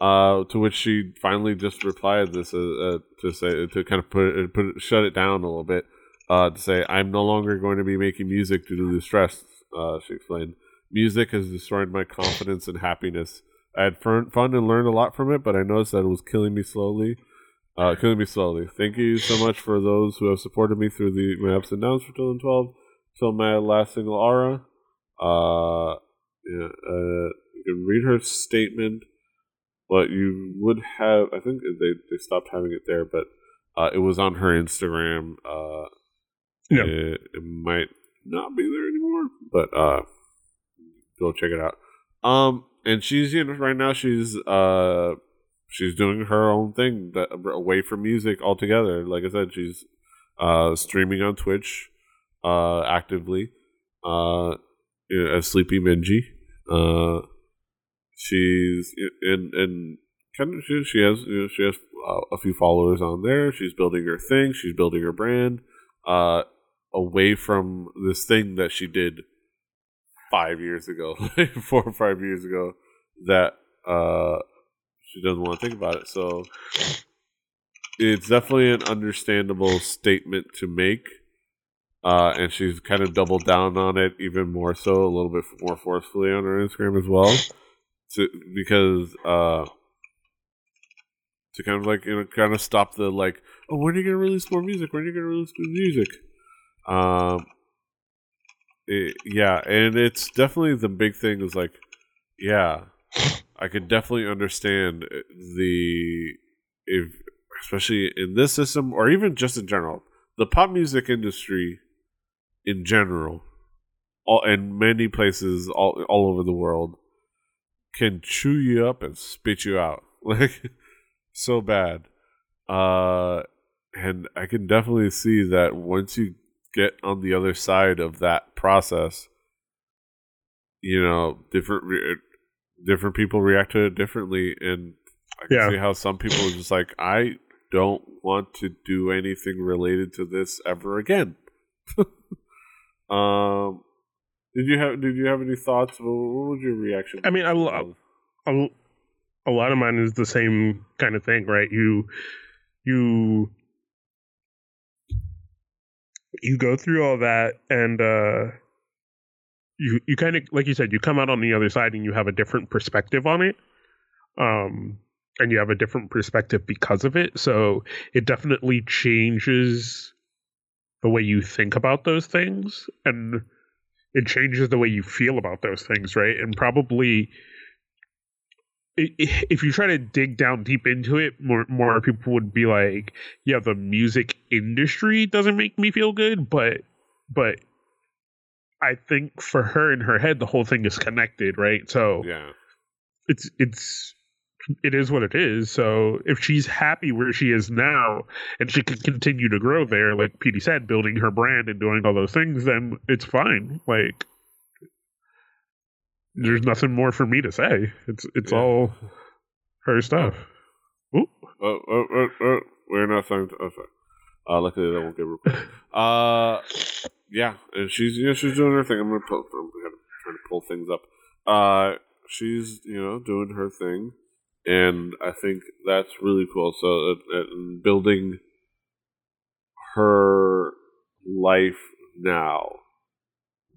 Uh, to which she finally just replied this uh, uh, to say to kind of put it, put it, shut it down a little bit. Uh, to say I'm no longer going to be making music due to the stress. Uh, she explained, music has destroyed my confidence and happiness. I had fun, fun and learned a lot from it, but I noticed that it was killing me slowly. Uh, killing me slowly. Thank you so much for those who have supported me through the my ups and downs for 2012 till my last single aura. Uh, yeah, uh, you can read her statement, but you would have. I think they they stopped having it there, but uh, it was on her Instagram. Uh, Yeah. it, it might not be there anymore, but uh, go check it out. Um, and she's you know right now she's uh she's doing her own thing that away from music altogether. Like I said, she's uh streaming on Twitch uh actively uh as Sleepy Minji. Uh, she's and and kind of she, she has you know, she has uh, a few followers on there. She's building her thing. She's building her brand. Uh, away from this thing that she did five years ago, four or five years ago, that uh, she doesn't want to think about it. So it's definitely an understandable statement to make. Uh, and she's kind of doubled down on it even more so, a little bit more forcefully on her Instagram as well, to, because uh, to kind of like you know kind of stop the like, oh, when are you gonna release more music? When are you gonna release new music? Um, it, yeah, and it's definitely the big thing is like, yeah, I could definitely understand the if especially in this system or even just in general, the pop music industry in general, all in many places all all over the world, can chew you up and spit you out like so bad. Uh, and I can definitely see that once you get on the other side of that process, you know, different re- different people react to it differently, and I can Yeah. see how some people are just like, I don't want to do anything related to this ever again. um, did you have did you have any thoughts? What what was your reaction? I mean, I lo- a, a lot of mine is the same kind of thing, right? You you you go through all that and uh you you kind of like you said you come out on the other side and you have a different perspective on it um and you have a different perspective because of it so it definitely changes the way you think about those things and it changes the way you feel about those things right and probably if you try to dig down deep into it, more more people would be like, "Yeah, the music industry doesn't make me feel good," but but I think for her in her head, the whole thing is connected, right? So yeah, it's it's it is what it is. So if she's happy where she is now and she can continue to grow there, like Petey said, building her brand and doing all those things, then it's fine. Like there's nothing more for me to say. It's it's Yeah. all her stuff. Oh, oh, oh, oh, we're not saying. Oh, sorry. Uh, luckily that won't get recorded. uh, yeah, and she's you know she's doing her thing. I'm gonna pull, I'm gonna try to pull things up. Uh, she's you know doing her thing, and I think that's really cool. So uh, uh, building her life now,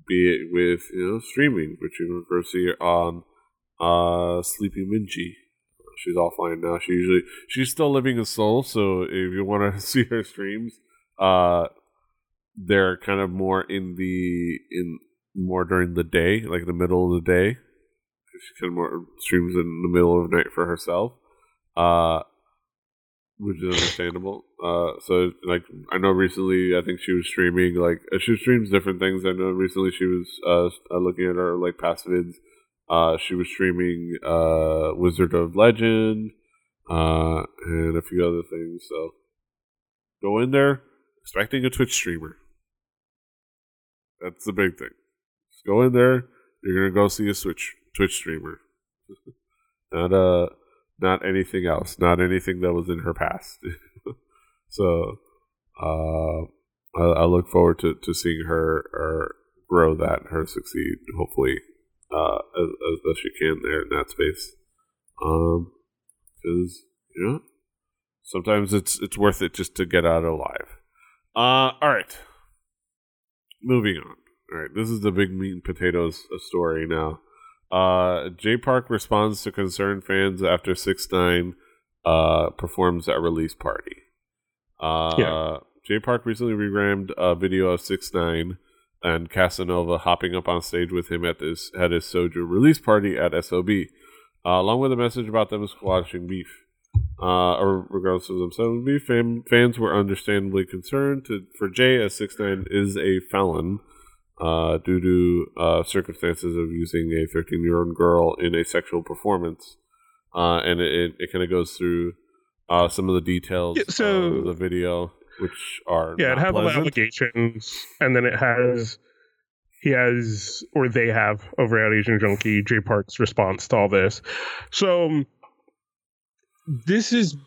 be it with you know streaming, which you can go see on uh Sleepy Minji she's offline now. She usually she's still living in Seoul, so if you want to see her streams, uh, they're kind of more in the in more during the day, like the middle of the day. She kind of more streams in the middle of the night for herself. uh, which is understandable. Uh, so like I know recently, I think she was streaming like uh, she streams different things. I know recently she was uh, uh looking at her like past vids. Uh, she was streaming uh Wizard of Legend, uh, and a few other things. So go in there expecting a Twitch streamer. That's the big thing. Just go in there. You're gonna go see a Switch Twitch streamer, not uh, not anything else, not anything that was in her past. so, uh, I, I, look forward to, to seeing her or grow that, and her succeed. Hopefully, uh, as, as best she can there in that space. Um, because you know, sometimes it's it's worth it just to get out alive. Uh, all right. Moving on. All right, this is the big meat and potatoes story now. Uh, Jay Park responds to concerned fans after Six Nine uh, performs at release party. Uh, yeah. Jay Park recently regrammed a video of Six Nine and Casanova hopping up on stage with him at this at his Soju release party at SOB, uh, along with a message about them squashing beef. Uh, or regardless of themselves, beef fan, fans were understandably concerned to, for Jay as Six Nine is a felon uh, due to uh, circumstances of using a 13 year old girl in a sexual performance. Uh, and it, it kind of goes through uh, some of the details yeah, so, of the video, which are yeah, it has pleasant. allegations, and then it has he has or they have over at Asian Junkie Jay Park's response to all this. So um, this is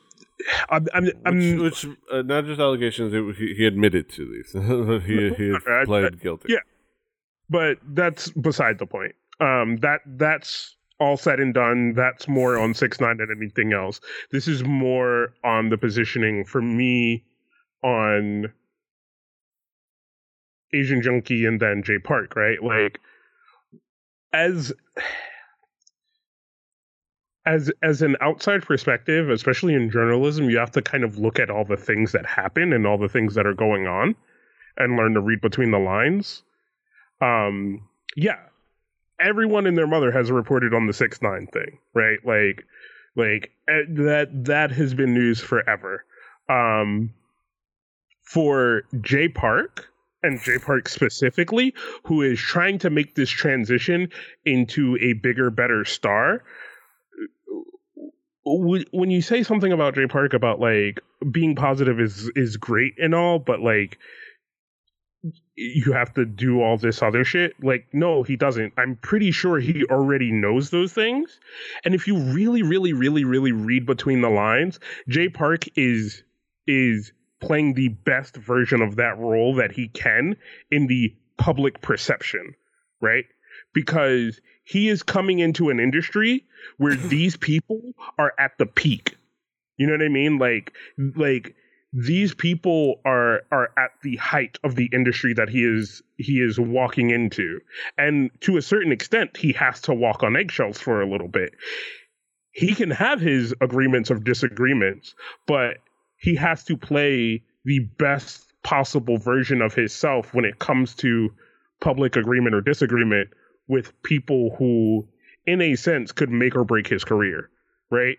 I'm, I'm, I'm which, which uh, not just allegations. It, he, he, admitted to these. he he pled guilty. Yeah, but that's beside the point. Um, that that's all said and done. That's more on six nine than anything else. This is more on the positioning for me on Asian Junkie and then Jay Park, right? Like as as as an outside perspective, especially in journalism, you have to kind of look at all the things that happen and all the things that are going on and learn to read between the lines um, yeah, everyone and their mother has reported on the six nine thing, right? Like, like eh, that that has been news forever. Um, for Jay Park and Jay Park specifically, who is trying to make this transition into a bigger, better star. When you say something about Jay Park about like being positive is is great and all, but like you have to do all this other shit. Like, no, he doesn't. I'm pretty sure he already knows those things. And if you really, really, really, really read between the lines, Jay Park is is playing the best version of that role that he can in the public perception, right? Because he is coming into an industry where these people are at the peak. You know what I mean? Like like these people are are at the height of the industry that he is he is walking into. And to a certain extent he has to walk on eggshells for a little bit. He can have his agreements of disagreements but he has to play the best possible version of himself when it comes to public agreement or disagreement with people who in a sense could make or break his career right?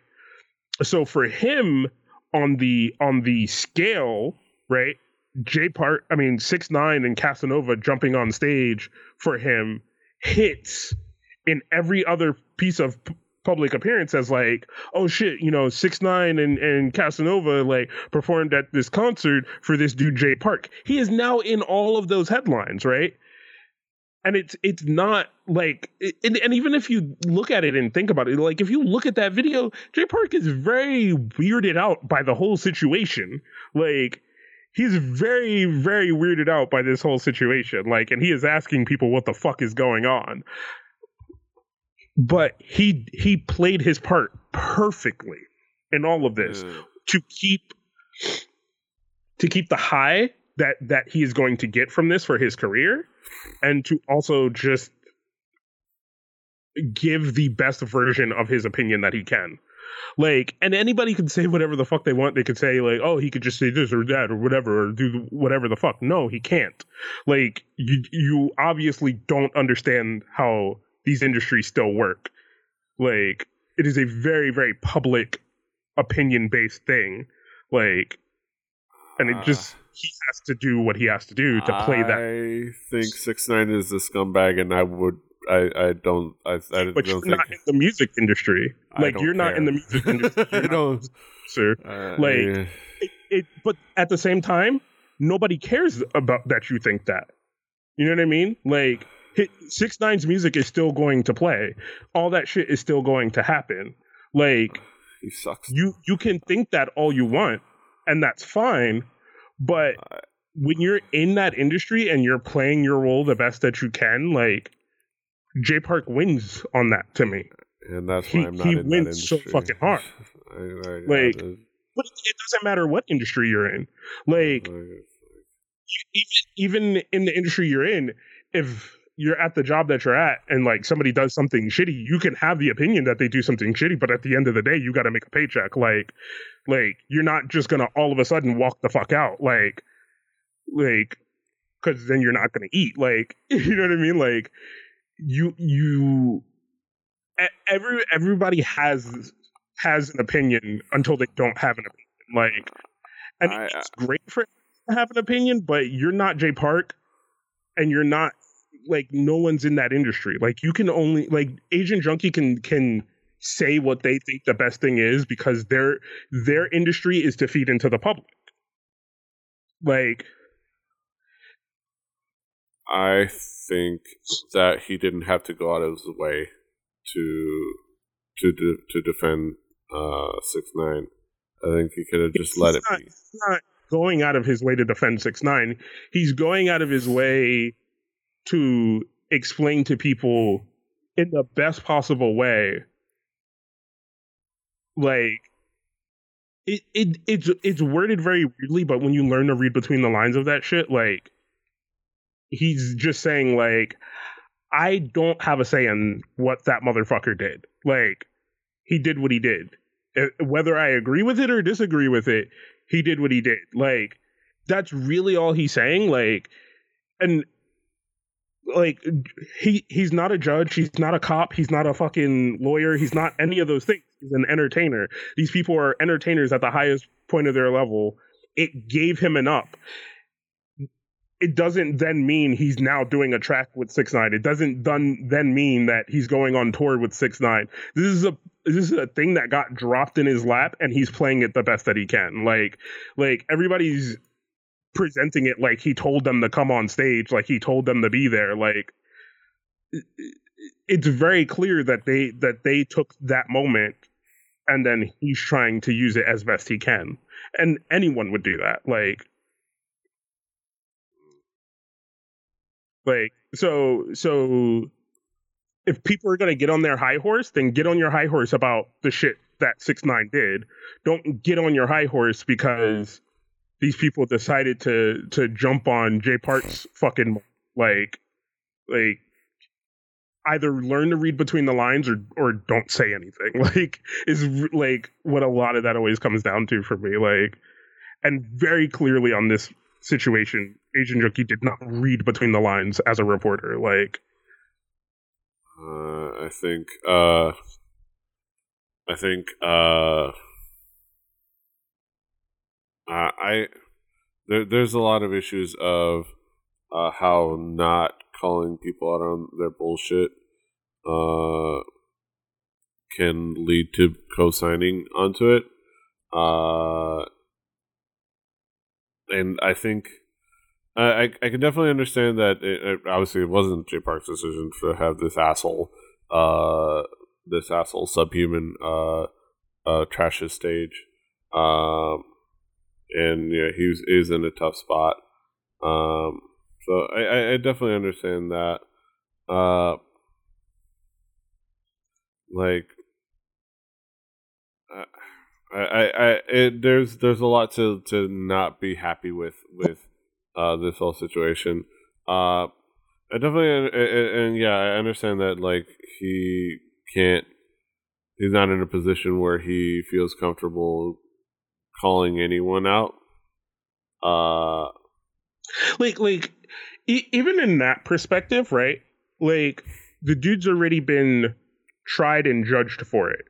So for him on the on the scale, right? Jay Park, I mean six nine and Casanova jumping on stage for him hits in every other piece of p- public appearance as like, oh shit, you know, six nine and and Casanova like performed at this concert for this dude Jay Park. He is now in all of those headlines, right? And it's it's not like and, and, even if you look at it and think about it like if you look at that video jay park is very weirded out by the whole situation. Like he's very very weirded out by this whole situation. Like and he is asking people what the fuck is going on. But he he played his part perfectly in all of this mm. to keep to keep the high that that he is going to get from this for his career and to also just give the best version of his opinion that he can. Like, and anybody can say whatever the fuck they want. They could say like, "Oh, he could just say this or that or whatever, or do whatever the fuck." No, he can't. Like, you you obviously don't understand how these industries still work. Like, it is a very very public opinion based thing. Like, and it ah. just he has to do what he has to do to play that. I think six nine is a scumbag, and I would. I, I don't. I, I But don't you're think. not in the music industry. Like you're not in the music industry. I You're not don't. a uh, Like, yeah. it, it but at the same time nobody cares about that you think that you know what i mean like hit, six nine's music is still going to play all that shit is still going to happen like he sucks. you you can think that all you want and that's fine but uh, when you're in that industry and you're playing your role the best that you can like Jay Park wins on that to me. and that's why he- I'm not he in that wins so fucking hard. I, I, Like, yeah, But it doesn't matter what industry you're in. Like even even in the industry you're in, if you're at the job that you're at and like somebody does something shitty, you can have the opinion that they do something shitty, but at the end of the day, you got to make a paycheck. Like, like you're not just gonna all of a sudden walk the fuck out. Like, like, because then you're not gonna eat. Like, you know what I mean? Like, you you every everybody has has an opinion until they don't have an opinion. Like, and I- it's uh great for to have an opinion, but you're not Jay Park, and you're not like no one's in that industry. Like you can only like Asian Junkie can can say what they think the best thing is because their their industry is to feed into the public. Like I think that he didn't have to go out of his way to to de- to defend uh six nine. I think he could have just let it be. he's not going out of his way to defend six nine. He's going out of his way to explain to people in the best possible way. Like it, it it's it's worded very weirdly, but when you learn to read between the lines of that shit, like he's just saying like I don't have a say in what that motherfucker did. Like he did what he did. Uh, Whether I agree with it or disagree with it, he did what he did. Like that's really all he's saying. Like and like he he's not a judge, he's not a cop, he's not a fucking lawyer, he's not any of those things. He's an entertainer. These people are entertainers at the highest point of their level. It gave him an up. It doesn't then mean he's now doing a track with Six Nine. It doesn't then then mean that he's going on tour with Six Nine. This is a this is a thing that got dropped in his lap, and he's playing it the best that he can. Like like everybody's presenting it like he told them to come on stage, like he told them to be there. Like it's very clear that they that they took that moment and then he's trying to use it as best he can. And anyone would do that. Like like so so if people are going to get on their high horse, then get on your high horse about the shit that 6 9 did. Don't get on your high horse because these people decided to to jump on Jay Park's fucking like like either learn to read between the lines or or don't say anything. Like is like what a lot of that always comes down to for me. Like and very clearly on this situation, Asian Junkie did not read between the lines as a reporter. Like Uh, I think. Uh, I think. Uh, uh, I there, there's a lot of issues of uh, how not calling people out on their bullshit uh, can lead to co-signing onto it. Uh, and I think I I, can definitely understand that. It, it, obviously, it wasn't Jay Park's decision to have this asshole, uh, this asshole subhuman, uh, uh, trash his stage. Um, and yeah, he's is in a tough spot. Um, so I, I, definitely understand that. Uh, like, uh, I, I, I it, there's there's a lot to to not be happy with with uh this whole situation. Uh, I definitely and, and, and yeah, I understand that like he can't. He's not in a position where he feels comfortable calling anyone out. Uh, like like e- even in that perspective, right? Like the dude's already been tried and judged for it,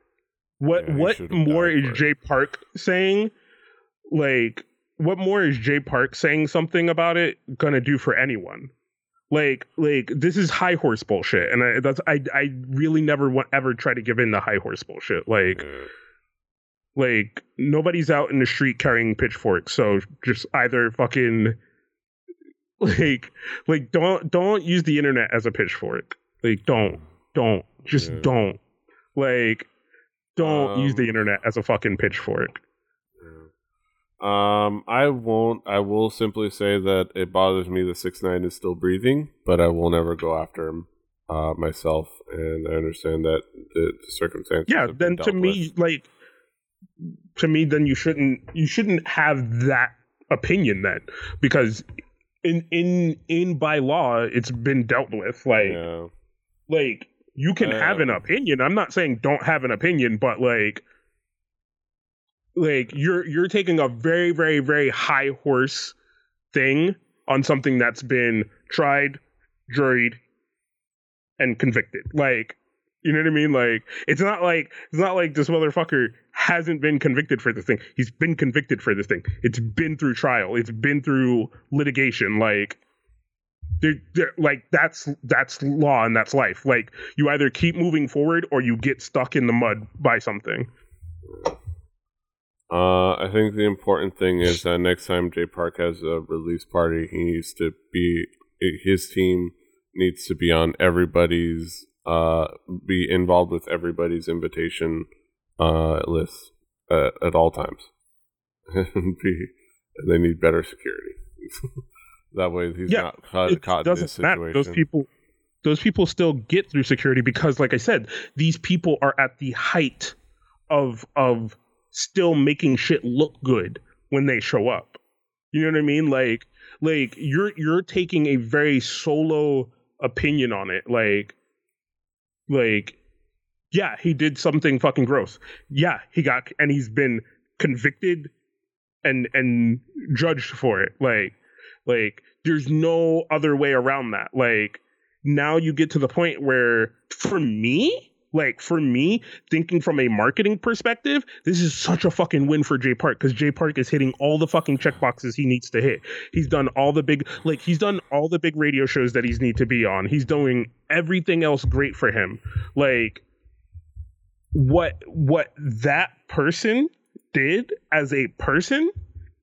What yeah, what more is Jay Park saying? Like, what more is Jay Park saying something about it gonna do for anyone? Like, like this is high horse bullshit, and I, that's I I really never want ever try to give in the high horse bullshit. Like, yeah. like nobody's out in the street carrying pitchforks, so just either fucking like like don't don't use the internet as a pitchfork. Like, don't don't just yeah. don't like don't um, use the um, internet as a fucking pitchfork. Um, I won't. I will simply say that it bothers me that six nine is still breathing, but I will never go after him uh, myself. And I understand that the, the circumstances. Yeah, then to me, with. like to me, then you shouldn't you shouldn't have that opinion then because in in in by law it's been dealt with. Like yeah. like you can uh, have an opinion. I'm not saying don't have an opinion, but like like you're you're taking a very very very high horse thing on something that's been tried, juried, and convicted. Like, you know what I mean? Like, it's not like it's not like this motherfucker hasn't been convicted for this thing. He's been convicted for this thing. It's been through trial. It's been through litigation. Like, they're, they're, like that's that's law and that's life. Like, you either keep moving forward or you get stuck in the mud by something. Uh, I think the important thing is that next time Jay Park has a release party, he needs to be his team needs to be on everybody's uh be involved with everybody's invitation uh list at, at all times. be, they need better security. that way he's yeah, not caught, caught in this situation. Matter. Those people those people still get through security because like I said, these people are at the height of of still making shit look good when they show up. You know what I mean? Like like you're you're taking a very solo opinion on it. Like like yeah, he did something fucking gross. Yeah, he got and he's been convicted and and judged for it. Like like there's no other way around that. Like now you get to the point where for me like for me, thinking from a marketing perspective, this is such a fucking win for Jay Park because Jay Park is hitting all the fucking check boxes he needs to hit. He's done all the big like he's done all the big radio shows that he's need to be on. He's doing everything else great for him. Like what what that person did as a person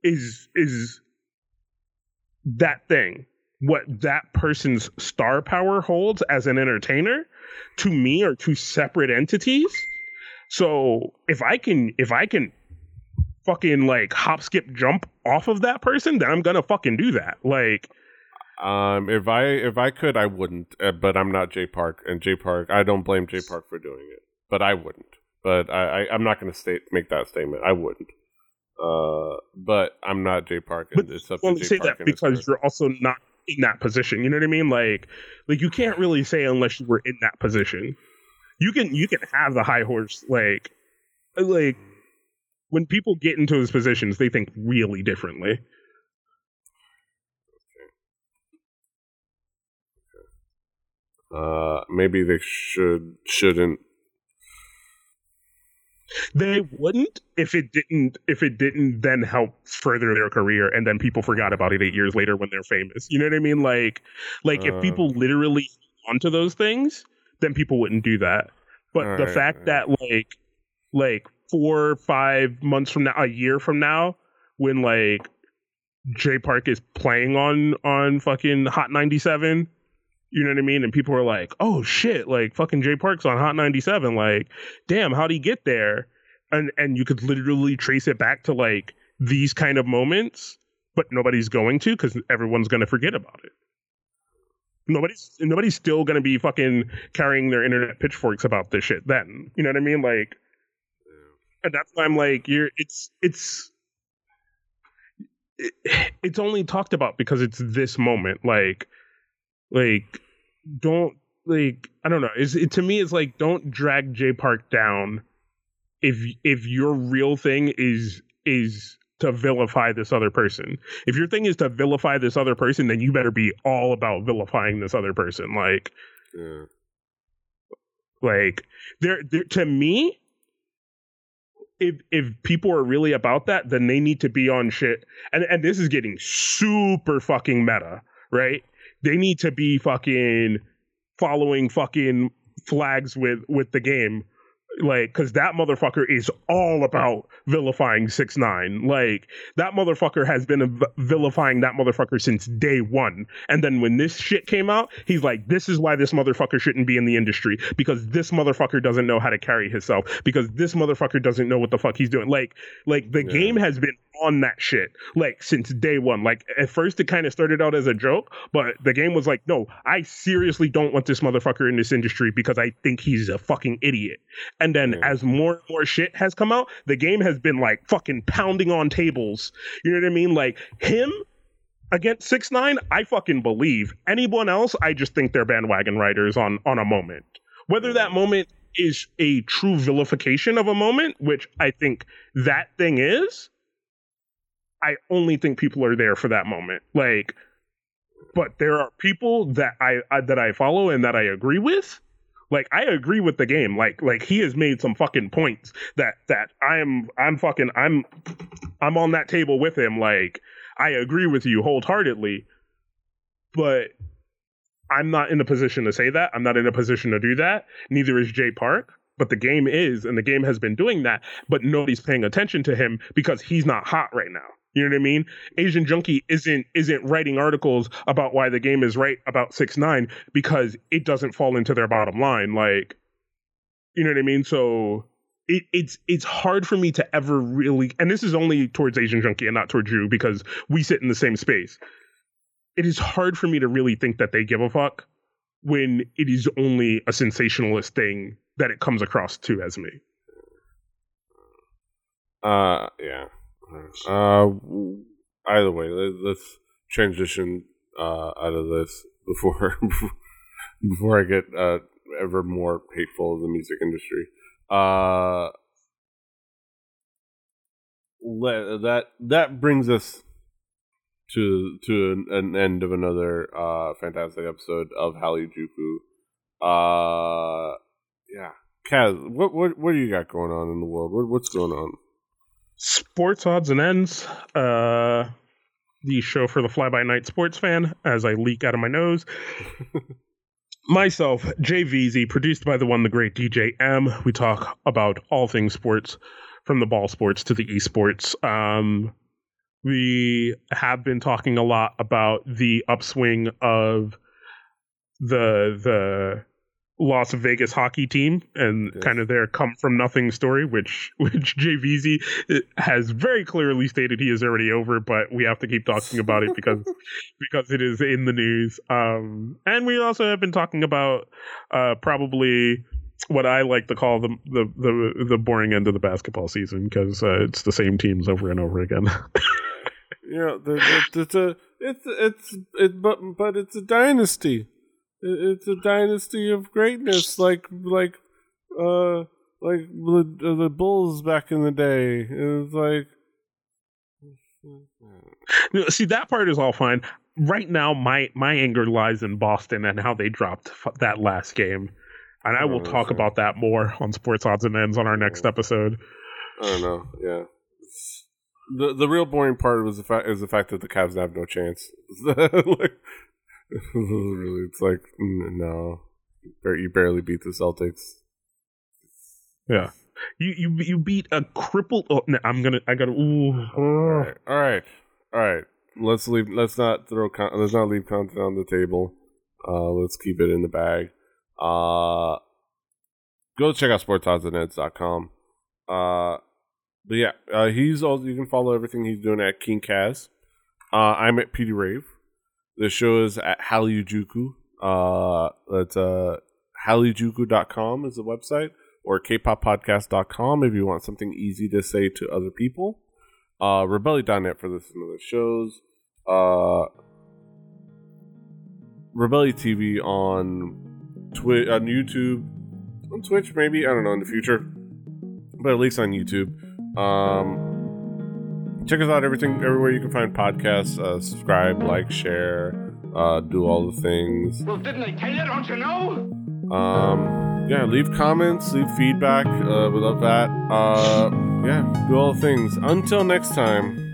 is is that thing what that person's star power holds as an entertainer to me are two separate entities. So if I can if I can fucking like hop skip jump off of that person, then I'm gonna fucking do that. Like um if I if I could I wouldn't, uh, but I'm not Jay Park and Jay Park I don't blame Jay Park for doing it. But I wouldn't. But I, I am not gonna state make that statement. I wouldn't. Uh but I'm not Jay Park and but, it's up well, to Jay say Park that because you're also not in that position. You know what I mean? Like, like you can't really say unless you were in that position. You can you can have the high horse like like when people get into those positions, they think really differently. Uh, maybe they should shouldn't they wouldn't if it didn't if it didn't then help further their career and then people forgot about it eight years later when they're famous. You know what I mean? Like like uh, if people literally onto those things, then people wouldn't do that. But the right, fact right. that like like four five months from now, a year from now, when like Jay Park is playing on on fucking Hot 97 you know what I mean? And people were like, "Oh shit! Like fucking Jay Park's on Hot 97. Like, damn, how'd he get there?" And and you could literally trace it back to like these kind of moments, but nobody's going to because everyone's going to forget about it. Nobody's nobody's still going to be fucking carrying their internet pitchforks about this shit. Then you know what I mean? Like, and that's why I'm like, you're it's it's it's only talked about because it's this moment. Like like, don't like I don't know. Is it to me? It's like don't drag Jay Park down if if your real thing is is to vilify this other person. If your thing is to vilify this other person, then you better be all about vilifying this other person. Like, yeah. like there, there to me, if if people are really about that, then they need to be on shit. And and this is getting super fucking meta, right? They need to be fucking following fucking flags with with the game like because that motherfucker is all about vilifying six nine like that motherfucker has been vilifying that motherfucker since day one and then when this shit came out he's like this is why this motherfucker shouldn't be in the industry because this motherfucker doesn't know how to carry himself because this motherfucker doesn't know what the fuck he's doing like like the yeah. game has been on that shit like since day one. Like at first it kind of started out as a joke, but the game was like, no, I seriously don't want this motherfucker in this industry because I think he's a fucking idiot. And then as more and more shit has come out, the game has been like fucking pounding on tables. You know what I mean? Like him against six nine, I fucking believe. Anyone else, I just think they're bandwagon riders on on a moment. Whether that moment is a true vilification of a moment, which I think that thing is, I only think people are there for that moment. Like, but there are people that I, I that I follow and that I agree with. Like I agree with the game. Like like he has made some fucking points that that I'm I'm fucking I'm I'm on that table with him. Like I agree with you wholeheartedly, but I'm not in a position to say that. I'm not in a position to do that. Neither is Jay Park but the game is, and the game has been doing that, but nobody's paying attention to him because he's not hot right now. You know what I mean? Asian Junkie isn't isn't writing articles about why the game is right about six nine because it doesn't fall into their bottom line. Like, you know what I mean? So it, it's it's hard for me to ever really, and this is only towards Asian Junkie and not towards you because we sit in the same space. It is hard for me to really think that they give a fuck when it is only a sensationalist thing that it comes across to as me. Uh, yeah. Uh, either way, let, us transition uh, out of this before before I get uh, ever more hateful of the music industry. Uh, let, that that brings us to to an, an end of another uh, fantastic episode of Hallyu-Juku. Uh, yeah, Kaz, what what what do you got going on in the world? What, what's going on? Sports odds and ends. Uh, the show for the fly by night sports fan. As I leak out of my nose. Myself, JVZ, produced by the one, the great DJ M. We talk about all things sports, from the ball sports to the esports. Um, we have been talking a lot about the upswing of the the Las Vegas hockey team and yes. kind of their come from nothing story, which which JVZ uh, has very clearly stated he is already over, but we have to keep talking about it because because it is in the news. Um, and we also have been talking about uh, probably what I like to call the the the, the boring end of the basketball season because uh, it's the same teams over and over again. yeah, it's a it's it's it, but but it's a dynasty. It's a dynasty of greatness, like like uh like the, the Bulls back in the day. It's like see that part is all fine. Right now, my my anger lies in Boston and how they dropped that last game, and I will oh, talk about that more on Sports Odds and Ends on our next episode. I don't know. Yeah. The the real boring part was the fact is the fact that the Cavs have no chance. like, it's like no, you barely beat the Celtics. Yeah, you you you beat a crippled. Oh, no, I'm gonna. I gotta. Ooh. All right, all right, all right. Let's leave. Let's not throw. Let's not leave content on the table. Uh, let's keep it in the bag. Uh, go check out sportsoddsandends.com. Uh, but yeah, uh, he's also you can follow everything he's doing at King Kaz. Uh, I'm at PD Rave. The show is at Hallyu-Juku. Uh, that's uh, hallyu-juku.com is the website, or kpoppodcast.com if you want something easy to say to other people. Uh, Rebelli.net for listening to the shows. Uh, Rebelli TV on Twitch, on YouTube, on Twitch, maybe I don't know in the future, but at least on YouTube. Um, check us out everything everywhere you can find podcasts. Uh, subscribe, like, share, uh, do all the things. Well, didn't I tell you? Don't you know? Um, yeah, leave comments, leave feedback. Uh, we love that. Uh, yeah, do all the things. Until next time,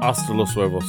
hasta los huevos.